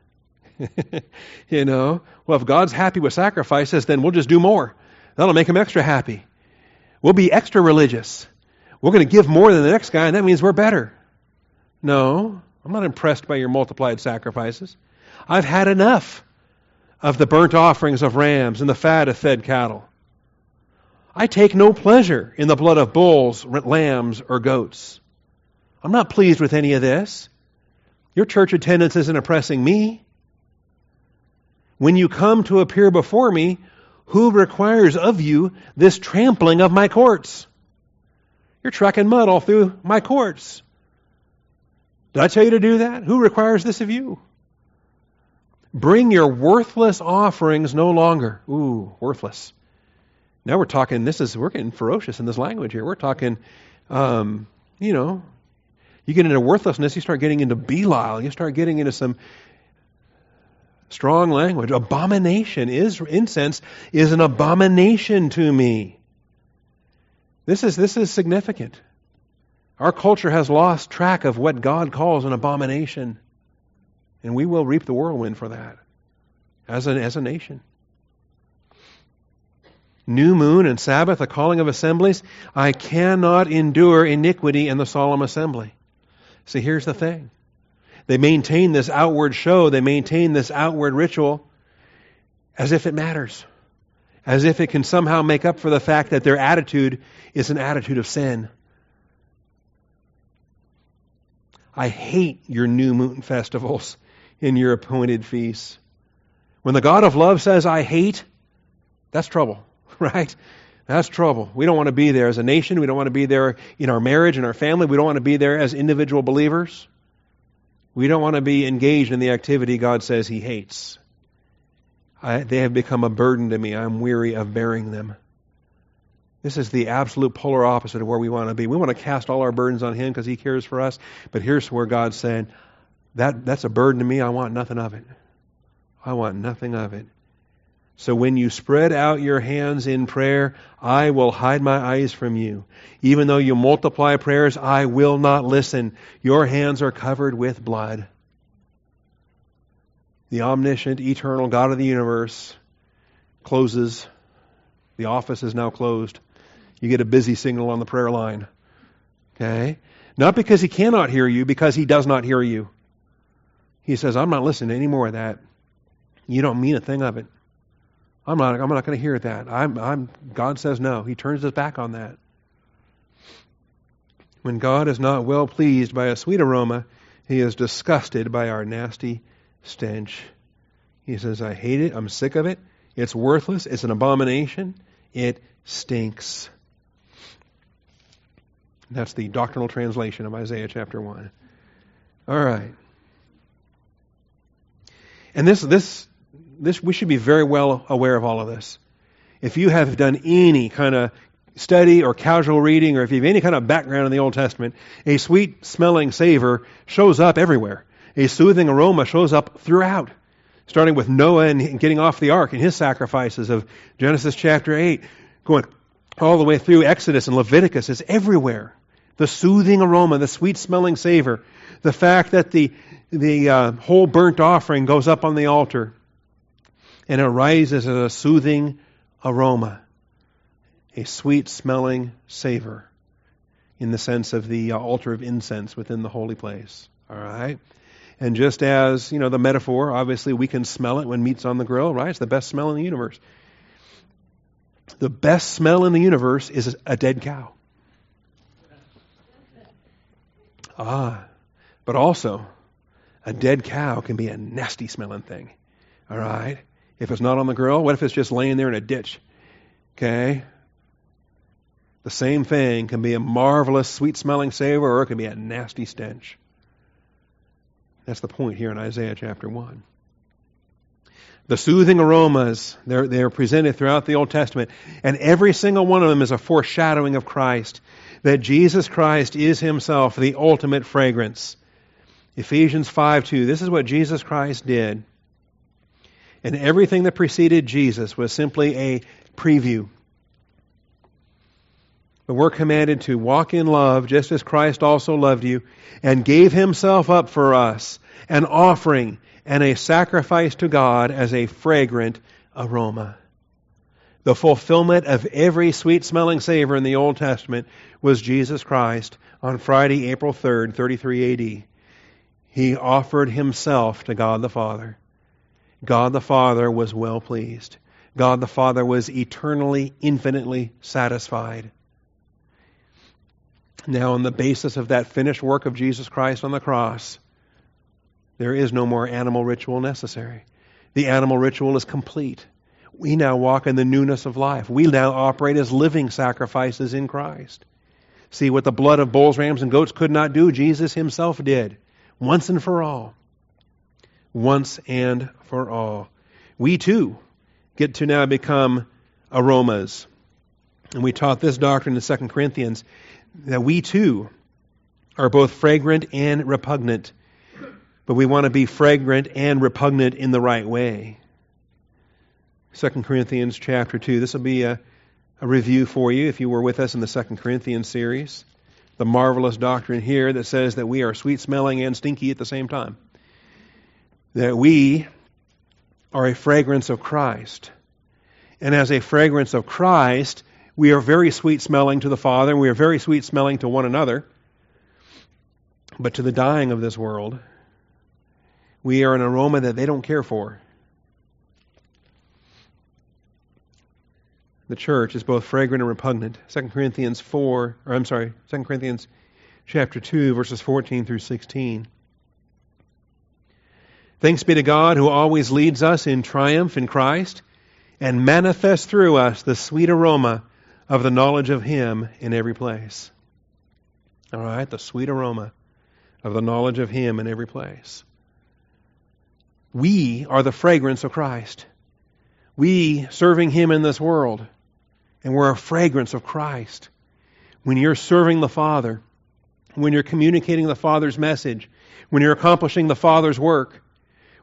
you know, well, if God's happy with sacrifices, then we'll just do more. That'll make him extra happy. We'll be extra religious. We're going to give more than the next guy, and that means we're better. No, I'm not impressed by your multiplied sacrifices. I've had enough of the burnt offerings of rams and the fat of fed cattle. I take no pleasure in the blood of bulls, lambs, or goats. I'm not pleased with any of this. Your church attendance isn't oppressing me. When you come to appear before me, who requires of you this trampling of my courts? You're tracking mud all through my courts. Did I tell you to do that? Who requires this of you? Bring your worthless offerings no longer. Ooh, worthless. Now we're talking, this is, we're getting ferocious in this language here. We're talking, um, you know, you get into worthlessness, you start getting into Belial, you start getting into some strong language. Abomination is, incense is an abomination to me. This is, this is significant. Our culture has lost track of what God calls an abomination. And we will reap the whirlwind for that as a, as a nation new moon and Sabbath, the calling of assemblies. I cannot endure iniquity in the solemn assembly. See, here's the thing. They maintain this outward show, they maintain this outward ritual as if it matters, as if it can somehow make up for the fact that their attitude is an attitude of sin. I hate your new moon festivals and your appointed feasts. When the God of love says, I hate, that's trouble. right? That's trouble. We don't want to be there as a nation. We don't want to be there in our marriage and our family. We don't want to be there as individual believers. We don't want to be engaged in the activity God says He hates. I, they have become a burden to me. I'm weary of bearing them. This is the absolute polar opposite of where we want to be. We want to cast all our burdens on Him because He cares for us. But here's where God's saying, that, that's a burden to me. I want nothing of it. I want nothing of it. So when you spread out your hands in prayer, I will hide my eyes from you. Even though you multiply prayers, I will not listen. Your hands are covered with blood. The omniscient, eternal God of the universe closes. The office is now closed. You get a busy signal on the prayer line. Okay? Not because he cannot hear you, because he does not hear you. He says, I'm not listening to any more of that. You don't mean a thing of it. I'm not, I'm not going to hear that. I'm, I'm, God says no. He turns his back on that. When God is not well pleased by a sweet aroma, he is disgusted by our nasty stench. He says, I hate it. I'm sick of it. It's worthless. It's an abomination. It stinks. That's the doctrinal translation of Isaiah chapter 1. All right. And this, this this, we should be very well aware of all of this. If you have done any kind of study or casual reading, or if you have any kind of background in the Old Testament, a sweet smelling savor shows up everywhere. A soothing aroma shows up throughout, starting with Noah and getting off the ark and his sacrifices of Genesis chapter 8, going all the way through Exodus and Leviticus. It's everywhere. The soothing aroma, the sweet smelling savor, the fact that the, the uh, whole burnt offering goes up on the altar and it rises as a soothing aroma. a sweet smelling savor in the sense of the uh, altar of incense within the holy place. All right? And just as, you know, the metaphor, obviously we can smell it when meat's on the grill, right? It's the best smell in the universe. The best smell in the universe is a dead cow. Ah, but also, a dead cow can be a nasty smelling thing. All right? If it's not on the grill, what if it's just laying there in a ditch? Okay? The same thing can be a marvelous, sweet smelling savor, or it can be a nasty stench. That's the point here in Isaiah chapter 1. The soothing aromas, they're, they're presented throughout the Old Testament, and every single one of them is a foreshadowing of Christ, that Jesus Christ is himself the ultimate fragrance. Ephesians 5 2, this is what Jesus Christ did. And everything that preceded Jesus was simply a preview. But we're commanded to walk in love just as Christ also loved you and gave himself up for us, an offering and a sacrifice to God as a fragrant aroma. The fulfillment of every sweet smelling savor in the Old Testament was Jesus Christ on Friday, April 3rd, 33 AD. He offered himself to God the Father. God the Father was well pleased. God the Father was eternally, infinitely satisfied. Now, on the basis of that finished work of Jesus Christ on the cross, there is no more animal ritual necessary. The animal ritual is complete. We now walk in the newness of life. We now operate as living sacrifices in Christ. See, what the blood of bulls, rams, and goats could not do, Jesus himself did, once and for all. Once and for all. We too get to now become aromas. And we taught this doctrine in 2 Corinthians that we too are both fragrant and repugnant but we want to be fragrant and repugnant in the right way. 2 Corinthians chapter 2. This will be a, a review for you if you were with us in the 2 Corinthians series. The marvelous doctrine here that says that we are sweet smelling and stinky at the same time. That we are a fragrance of Christ. And as a fragrance of Christ, we are very sweet smelling to the Father, and we are very sweet smelling to one another. But to the dying of this world, we are an aroma that they don't care for. The church is both fragrant and repugnant. 2 Corinthians 4, or I'm sorry, 2 Corinthians chapter 2, verses 14 through 16. Thanks be to God who always leads us in triumph in Christ and manifests through us the sweet aroma of the knowledge of Him in every place. All right, the sweet aroma of the knowledge of Him in every place. We are the fragrance of Christ. We serving Him in this world, and we're a fragrance of Christ. When you're serving the Father, when you're communicating the Father's message, when you're accomplishing the Father's work,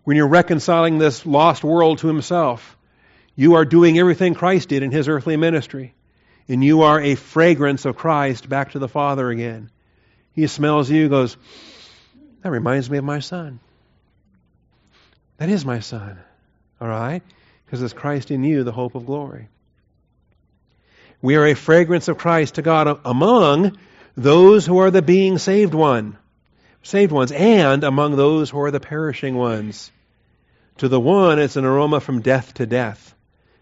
when you're reconciling this lost world to Himself, you are doing everything Christ did in His earthly ministry. And you are a fragrance of Christ back to the Father again. He smells you, goes, That reminds me of my son. That is my son. All right? Because it's Christ in you, the hope of glory. We are a fragrance of Christ to God among those who are the being saved one, saved ones, and among those who are the perishing ones. To the one, it's an aroma from death to death.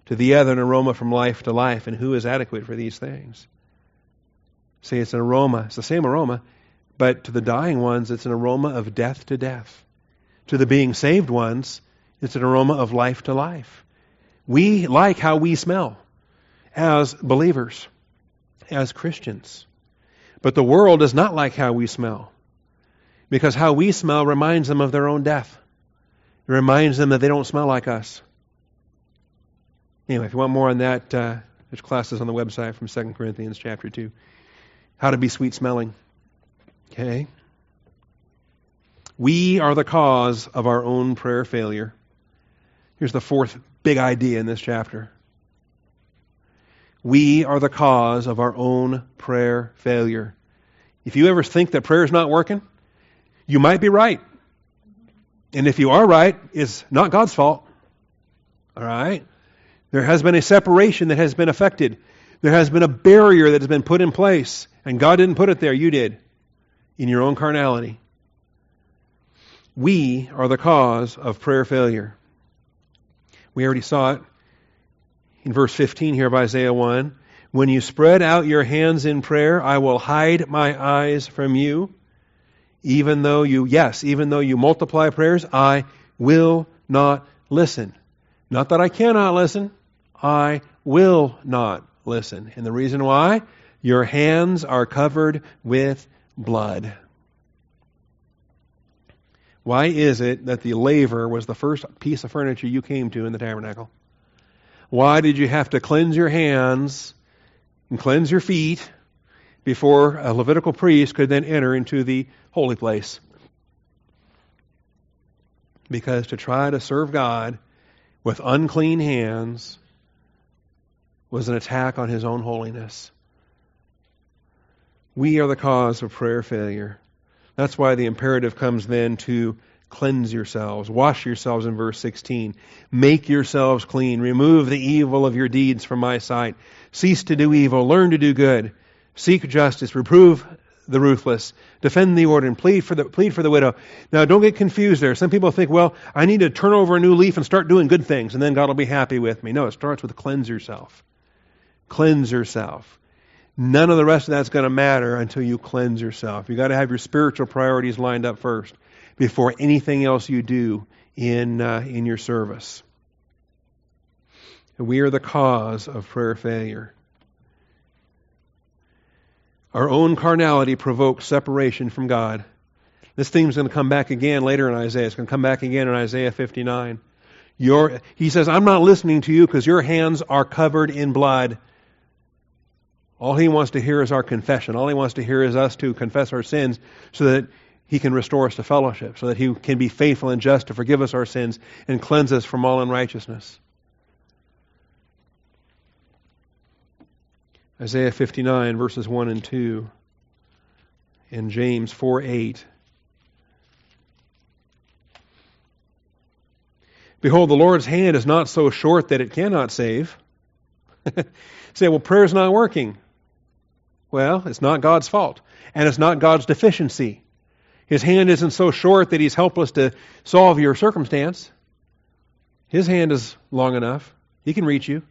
To the other, an aroma from life to life. And who is adequate for these things? See, it's an aroma. It's the same aroma, but to the dying ones, it's an aroma of death to death. To the being saved ones, it's an aroma of life to life. We like how we smell as believers, as Christians. But the world does not like how we smell. Because how we smell reminds them of their own death. It reminds them that they don't smell like us. Anyway, if you want more on that, uh, there's classes on the website from 2 Corinthians chapter 2. How to be sweet smelling. Okay? We are the cause of our own prayer failure. Here's the fourth big idea in this chapter. We are the cause of our own prayer failure. If you ever think that prayer is not working, you might be right. And if you are right, it's not God's fault. All right? There has been a separation that has been affected. There has been a barrier that has been put in place, and God didn't put it there, you did, in your own carnality. We are the cause of prayer failure. We already saw it in verse 15 here of Isaiah 1. When you spread out your hands in prayer, I will hide my eyes from you. Even though you, yes, even though you multiply prayers, I will not listen. Not that I cannot listen, I will not listen. And the reason why? Your hands are covered with blood. Why is it that the laver was the first piece of furniture you came to in the tabernacle? Why did you have to cleanse your hands and cleanse your feet before a Levitical priest could then enter into the holy place? Because to try to serve God with unclean hands was an attack on his own holiness. We are the cause of prayer failure. That's why the imperative comes then to cleanse yourselves, wash yourselves in verse 16, make yourselves clean, remove the evil of your deeds from my sight, cease to do evil, learn to do good, seek justice, reprove the ruthless, defend the order, and plead for the plead for the widow. Now, don't get confused there. Some people think, well, I need to turn over a new leaf and start doing good things, and then God will be happy with me. No, it starts with cleanse yourself. Cleanse yourself. None of the rest of that's going to matter until you cleanse yourself. You've got to have your spiritual priorities lined up first before anything else you do in, uh, in your service. we are the cause of prayer failure. Our own carnality provokes separation from God. This theme is going to come back again later in Isaiah. It's going to come back again in Isaiah 59. Your, he says, I'm not listening to you because your hands are covered in blood. All he wants to hear is our confession. All he wants to hear is us to confess our sins so that he can restore us to fellowship, so that he can be faithful and just to forgive us our sins and cleanse us from all unrighteousness. Isaiah 59, verses 1 and 2, and James 4 8. Behold, the Lord's hand is not so short that it cannot save. say, well, prayer's not working. Well, it's not God's fault, and it's not God's deficiency. His hand isn't so short that he's helpless to solve your circumstance. His hand is long enough. He can reach you.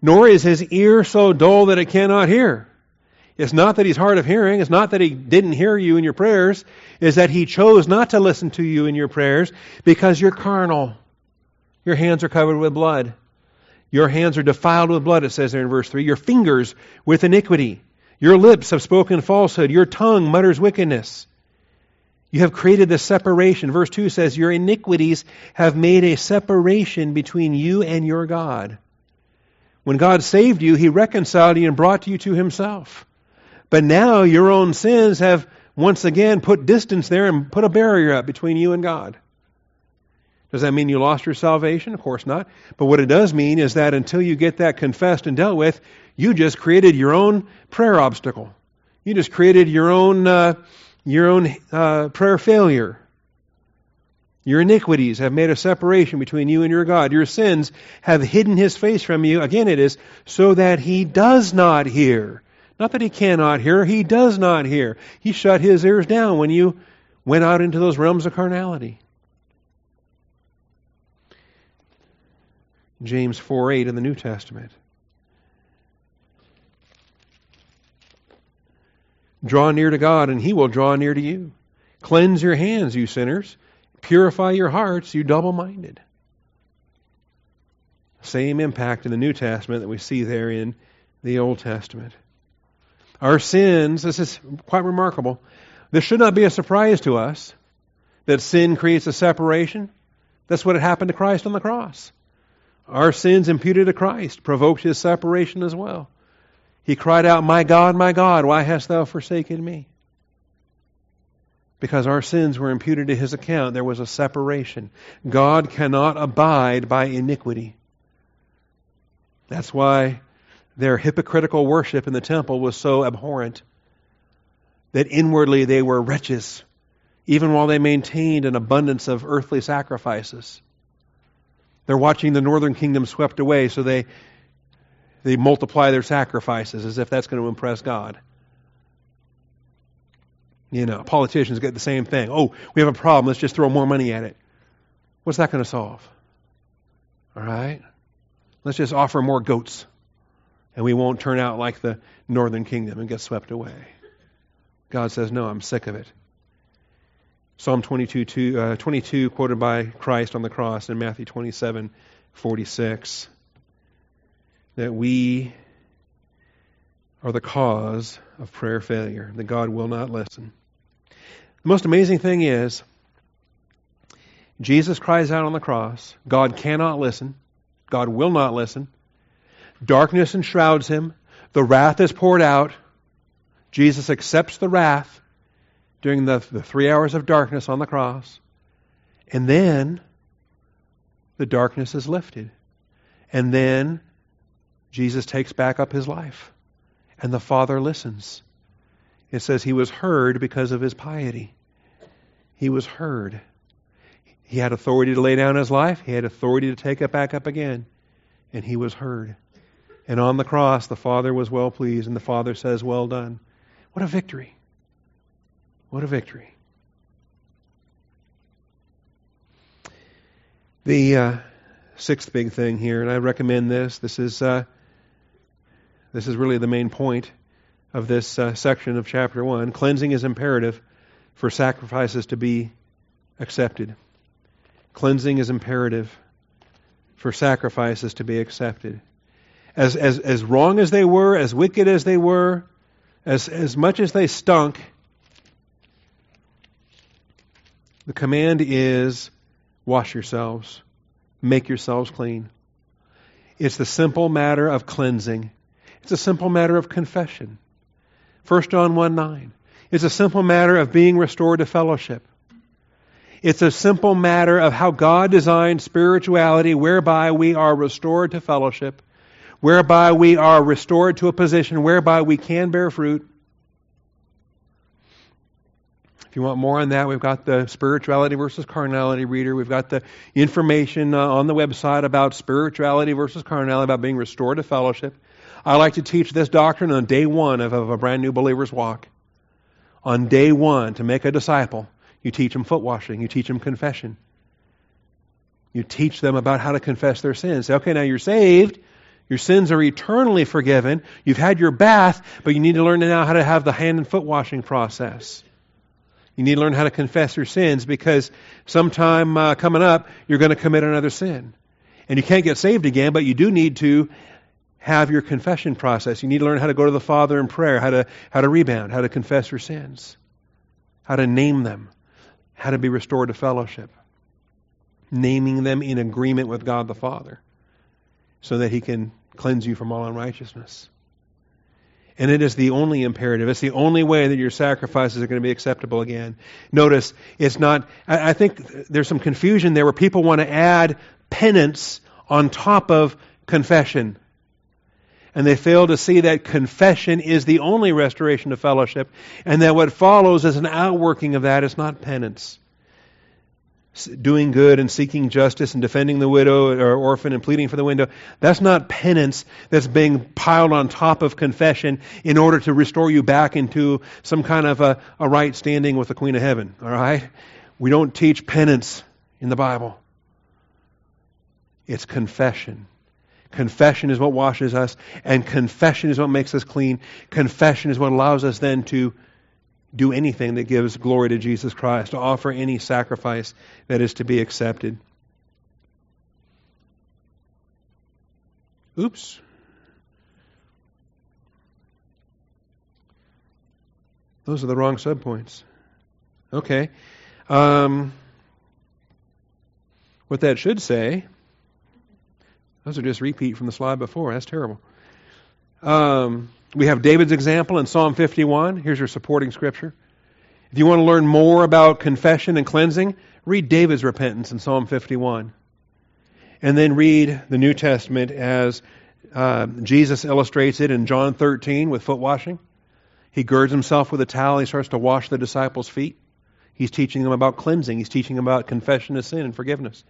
Nor is his ear so dull that it cannot hear. It's not that he's hard of hearing. It's not that he didn't hear you in your prayers. It's that he chose not to listen to you in your prayers because you're carnal. Your hands are covered with blood. Your hands are defiled with blood, it says there in verse 3. Your fingers with iniquity. Your lips have spoken falsehood. Your tongue mutters wickedness. You have created this separation. Verse 2 says, Your iniquities have made a separation between you and your God. When God saved you, He reconciled you and brought you to Himself. But now your own sins have once again put distance there and put a barrier up between you and God. Does that mean you lost your salvation? Of course not. But what it does mean is that until you get that confessed and dealt with, you just created your own prayer obstacle. You just created your own uh, your own uh, prayer failure. Your iniquities have made a separation between you and your God. Your sins have hidden his face from you. Again, it is so that he does not hear. Not that he cannot hear, he does not hear. He shut his ears down when you went out into those realms of carnality. James 4 8 in the New Testament. Draw near to God, and He will draw near to you. Cleanse your hands, you sinners. Purify your hearts, you double minded. Same impact in the New Testament that we see there in the Old Testament. Our sins, this is quite remarkable. This should not be a surprise to us that sin creates a separation. That's what had happened to Christ on the cross. Our sins imputed to Christ provoked his separation as well. He cried out, My God, my God, why hast thou forsaken me? Because our sins were imputed to his account, there was a separation. God cannot abide by iniquity. That's why their hypocritical worship in the temple was so abhorrent that inwardly they were wretches, even while they maintained an abundance of earthly sacrifices. They're watching the northern kingdom swept away, so they they multiply their sacrifices as if that's going to impress God. You know, politicians get the same thing. Oh, we have a problem. Let's just throw more money at it. What's that going to solve? All right? Let's just offer more goats. And we won't turn out like the northern kingdom and get swept away. God says, No, I'm sick of it. Psalm 22, two, uh, 22 quoted by Christ on the cross in Matthew 27 46 that we are the cause of prayer failure, that God will not listen. The most amazing thing is, Jesus cries out on the cross. God cannot listen. God will not listen. Darkness enshrouds him. The wrath is poured out. Jesus accepts the wrath during the, the three hours of darkness on the cross. And then the darkness is lifted. And then Jesus takes back up his life. And the Father listens. It says he was heard because of his piety. He was heard. He had authority to lay down his life, he had authority to take it back up again. And he was heard. And on the cross, the Father was well pleased, and the Father says, Well done. What a victory! What a victory. The uh, sixth big thing here, and I recommend this. This is uh, this is really the main point of this uh, section of chapter one. Cleansing is imperative for sacrifices to be accepted. Cleansing is imperative for sacrifices to be accepted. As as as wrong as they were, as wicked as they were, as as much as they stunk, the command is wash yourselves, make yourselves clean. It's the simple matter of cleansing. It's a simple matter of confession. 1 John 1 9. It's a simple matter of being restored to fellowship. It's a simple matter of how God designed spirituality whereby we are restored to fellowship, whereby we are restored to a position whereby we can bear fruit, if you want more on that, we've got the spirituality versus carnality reader. We've got the information uh, on the website about spirituality versus carnality, about being restored to fellowship. I like to teach this doctrine on day one of, of a brand new believer's walk. On day one, to make a disciple, you teach them foot washing, you teach them confession. You teach them about how to confess their sins. Say, okay, now you're saved. Your sins are eternally forgiven. You've had your bath, but you need to learn now how to have the hand and foot washing process. You need to learn how to confess your sins because sometime uh, coming up, you're going to commit another sin. And you can't get saved again, but you do need to have your confession process. You need to learn how to go to the Father in prayer, how to, how to rebound, how to confess your sins, how to name them, how to be restored to fellowship, naming them in agreement with God the Father so that He can cleanse you from all unrighteousness. And it is the only imperative. It's the only way that your sacrifices are going to be acceptable again. Notice, it's not, I, I think there's some confusion there where people want to add penance on top of confession. And they fail to see that confession is the only restoration of fellowship, and that what follows as an outworking of that is not penance doing good and seeking justice and defending the widow or orphan and pleading for the widow, that's not penance that's being piled on top of confession in order to restore you back into some kind of a, a right standing with the Queen of Heaven. All right? We don't teach penance in the Bible. It's confession. Confession is what washes us, and confession is what makes us clean. Confession is what allows us then to do anything that gives glory to Jesus Christ, to offer any sacrifice that is to be accepted. Oops. Those are the wrong subpoints. Okay. Um, what that should say, those are just repeat from the slide before. That's terrible. Um, we have David's example in Psalm 51. Here's your supporting scripture. If you want to learn more about confession and cleansing, read David's repentance in Psalm 51. And then read the New Testament as uh, Jesus illustrates it in John 13 with foot washing. He girds himself with a towel. He starts to wash the disciples' feet. He's teaching them about cleansing. He's teaching them about confession of sin and forgiveness.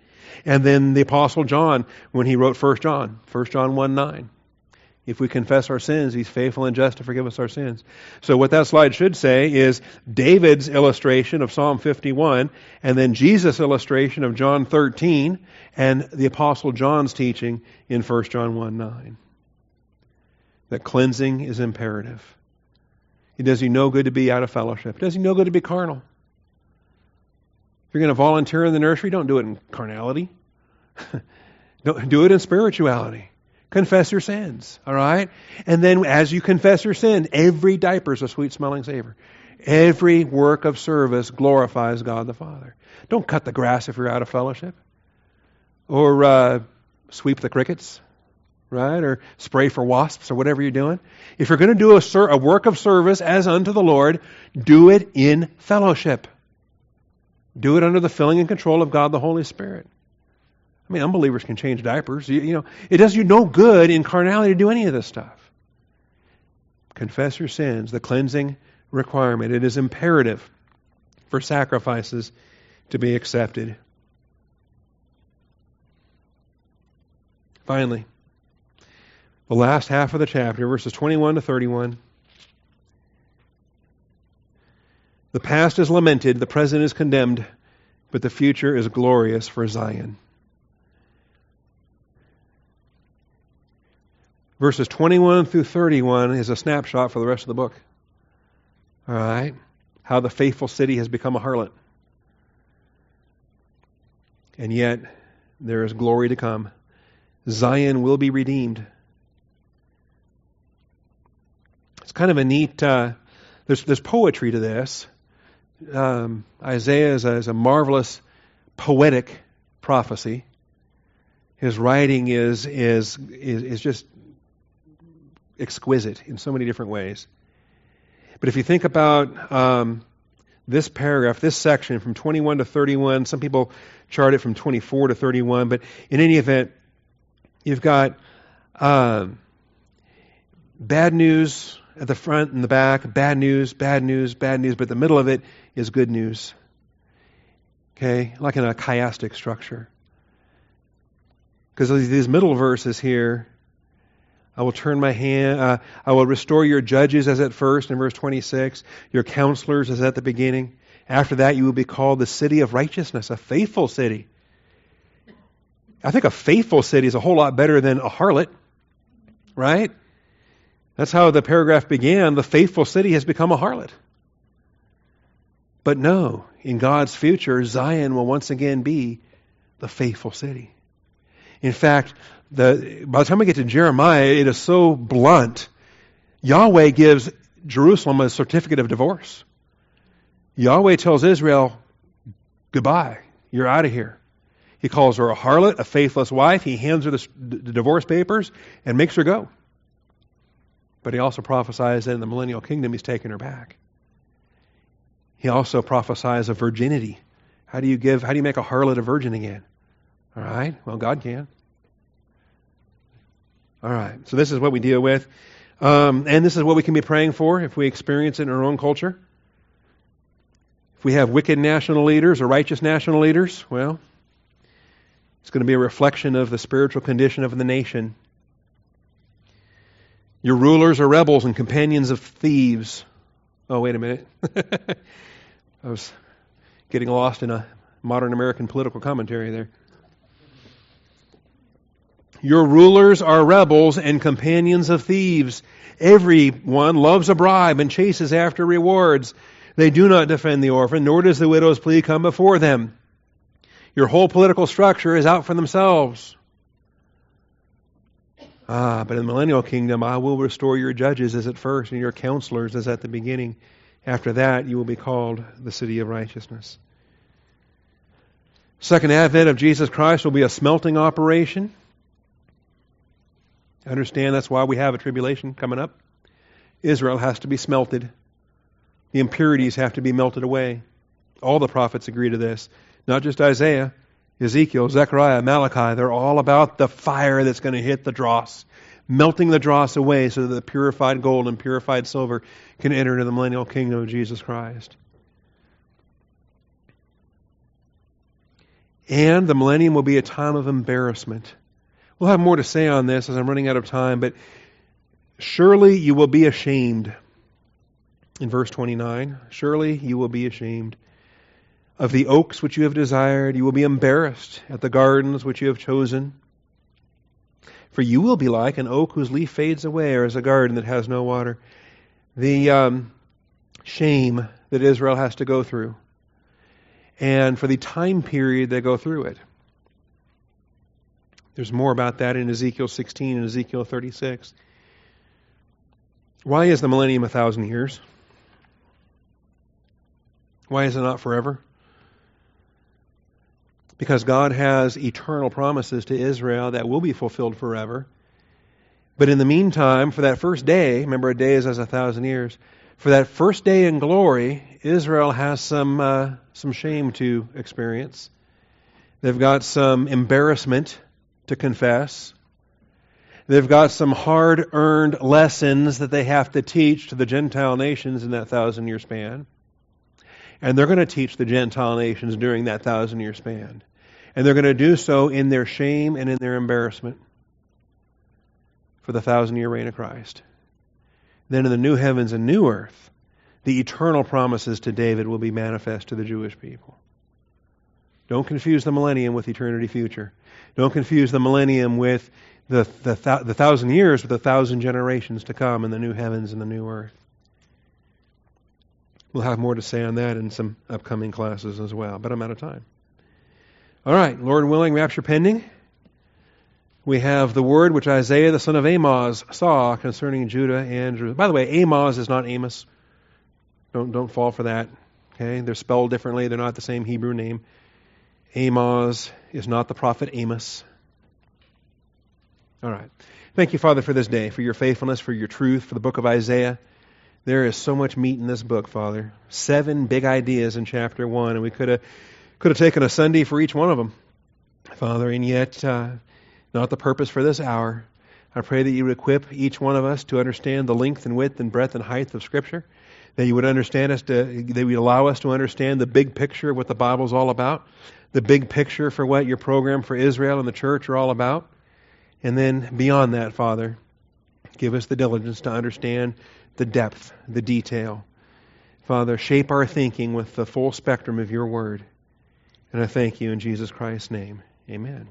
And then the Apostle John, when he wrote 1 John, 1 John 1 9, If we confess our sins, He's faithful and just to forgive us our sins. So, what that slide should say is David's illustration of Psalm 51, and then Jesus' illustration of John 13, and the Apostle John's teaching in 1 John 1 9. That cleansing is imperative. It does you no good to be out of fellowship, it does you no good to be carnal. If you're going to volunteer in the nursery, don't do it in carnality. do it in spirituality. Confess your sins, all right? And then as you confess your sin, every diaper is a sweet smelling savor. Every work of service glorifies God the Father. Don't cut the grass if you're out of fellowship. Or uh, sweep the crickets, right? Or spray for wasps or whatever you're doing. If you're going to do a, ser- a work of service as unto the Lord, do it in fellowship. Do it under the filling and control of God the Holy Spirit. I mean, unbelievers can change diapers. You, you, know, it does you no good in carnality to do any of this stuff. Confess your sins, the cleansing requirement. It is imperative for sacrifices to be accepted. Finally, the last half of the chapter, verses 21 to 31. The past is lamented, the present is condemned, but the future is glorious for Zion. Verses 21 through 31 is a snapshot for the rest of the book. All right? How the faithful city has become a harlot. And yet, there is glory to come. Zion will be redeemed. It's kind of a neat, uh, there's, there's poetry to this. Um, Isaiah is a, is a marvelous poetic prophecy. His writing is, is, is, is just exquisite in so many different ways. But if you think about um, this paragraph, this section from 21 to 31, some people chart it from 24 to 31, but in any event, you've got um, bad news at the front and the back, bad news, bad news, bad news, but the middle of it is good news. Okay? Like in a chiastic structure. Because these middle verses here I will turn my hand. Uh, I will restore your judges as at first in verse 26, your counselors as at the beginning. After that, you will be called the city of righteousness, a faithful city. I think a faithful city is a whole lot better than a harlot, right? That's how the paragraph began. The faithful city has become a harlot. But no, in God's future, Zion will once again be the faithful city. In fact, the, by the time we get to Jeremiah, it is so blunt. Yahweh gives Jerusalem a certificate of divorce. Yahweh tells Israel, goodbye, you're out of here. He calls her a harlot, a faithless wife. He hands her the, the divorce papers and makes her go. But he also prophesies that in the millennial kingdom, he's taking her back. He also prophesies of virginity. How do you give, how do you make a harlot a virgin again? All right, well, God can. All right. So this is what we deal with. Um, and this is what we can be praying for if we experience it in our own culture. If we have wicked national leaders or righteous national leaders, well, it's going to be a reflection of the spiritual condition of the nation. Your rulers are rebels and companions of thieves. Oh, wait a minute. I was getting lost in a modern American political commentary there. Your rulers are rebels and companions of thieves. Everyone loves a bribe and chases after rewards. They do not defend the orphan, nor does the widow's plea come before them. Your whole political structure is out for themselves. Ah, but in the millennial kingdom, I will restore your judges as at first, and your counselors as at the beginning. After that, you will be called the city of righteousness. Second advent of Jesus Christ will be a smelting operation. Understand that's why we have a tribulation coming up. Israel has to be smelted. The impurities have to be melted away. All the prophets agree to this. Not just Isaiah, Ezekiel, Zechariah, Malachi. They're all about the fire that's going to hit the dross, melting the dross away so that the purified gold and purified silver can enter into the millennial kingdom of Jesus Christ. And the millennium will be a time of embarrassment. We'll have more to say on this as I'm running out of time, but Surely you will be ashamed. In verse 29, surely you will be ashamed of the oaks which you have desired. You will be embarrassed at the gardens which you have chosen. For you will be like an oak whose leaf fades away, or as a garden that has no water. The um, shame that Israel has to go through, and for the time period they go through it. There's more about that in Ezekiel 16 and Ezekiel 36. Why is the millennium a thousand years? Why is it not forever? Because God has eternal promises to Israel that will be fulfilled forever. But in the meantime, for that first day, remember a day is as a thousand years, for that first day in glory, Israel has some, uh, some shame to experience. They've got some embarrassment to confess. They've got some hard earned lessons that they have to teach to the Gentile nations in that thousand year span. And they're going to teach the Gentile nations during that thousand year span. And they're going to do so in their shame and in their embarrassment for the thousand year reign of Christ. Then in the new heavens and new earth, the eternal promises to David will be manifest to the Jewish people. Don't confuse the millennium with eternity future. Don't confuse the millennium with the, the, the thousand years with the thousand generations to come in the new heavens and the new earth. We'll have more to say on that in some upcoming classes as well, but I'm out of time. All right, Lord willing, rapture pending. We have the word which Isaiah the son of Amoz saw concerning Judah and Jerusalem. By the way, Amoz is not Amos. Don't don't fall for that. Okay, they're spelled differently. They're not the same Hebrew name. Amoz is not the prophet Amos. All right. Thank you, Father, for this day, for your faithfulness, for your truth, for the book of Isaiah. There is so much meat in this book, Father. Seven big ideas in chapter one, and we could have could have taken a Sunday for each one of them, Father, and yet uh, not the purpose for this hour. I pray that you would equip each one of us to understand the length and width and breadth and height of Scripture. That you would understand us to, that you would allow us to understand the big picture of what the Bible is all about the big picture for what your program for Israel and the church are all about. And then beyond that, Father, give us the diligence to understand the depth, the detail. Father, shape our thinking with the full spectrum of your word. And I thank you in Jesus Christ's name. Amen.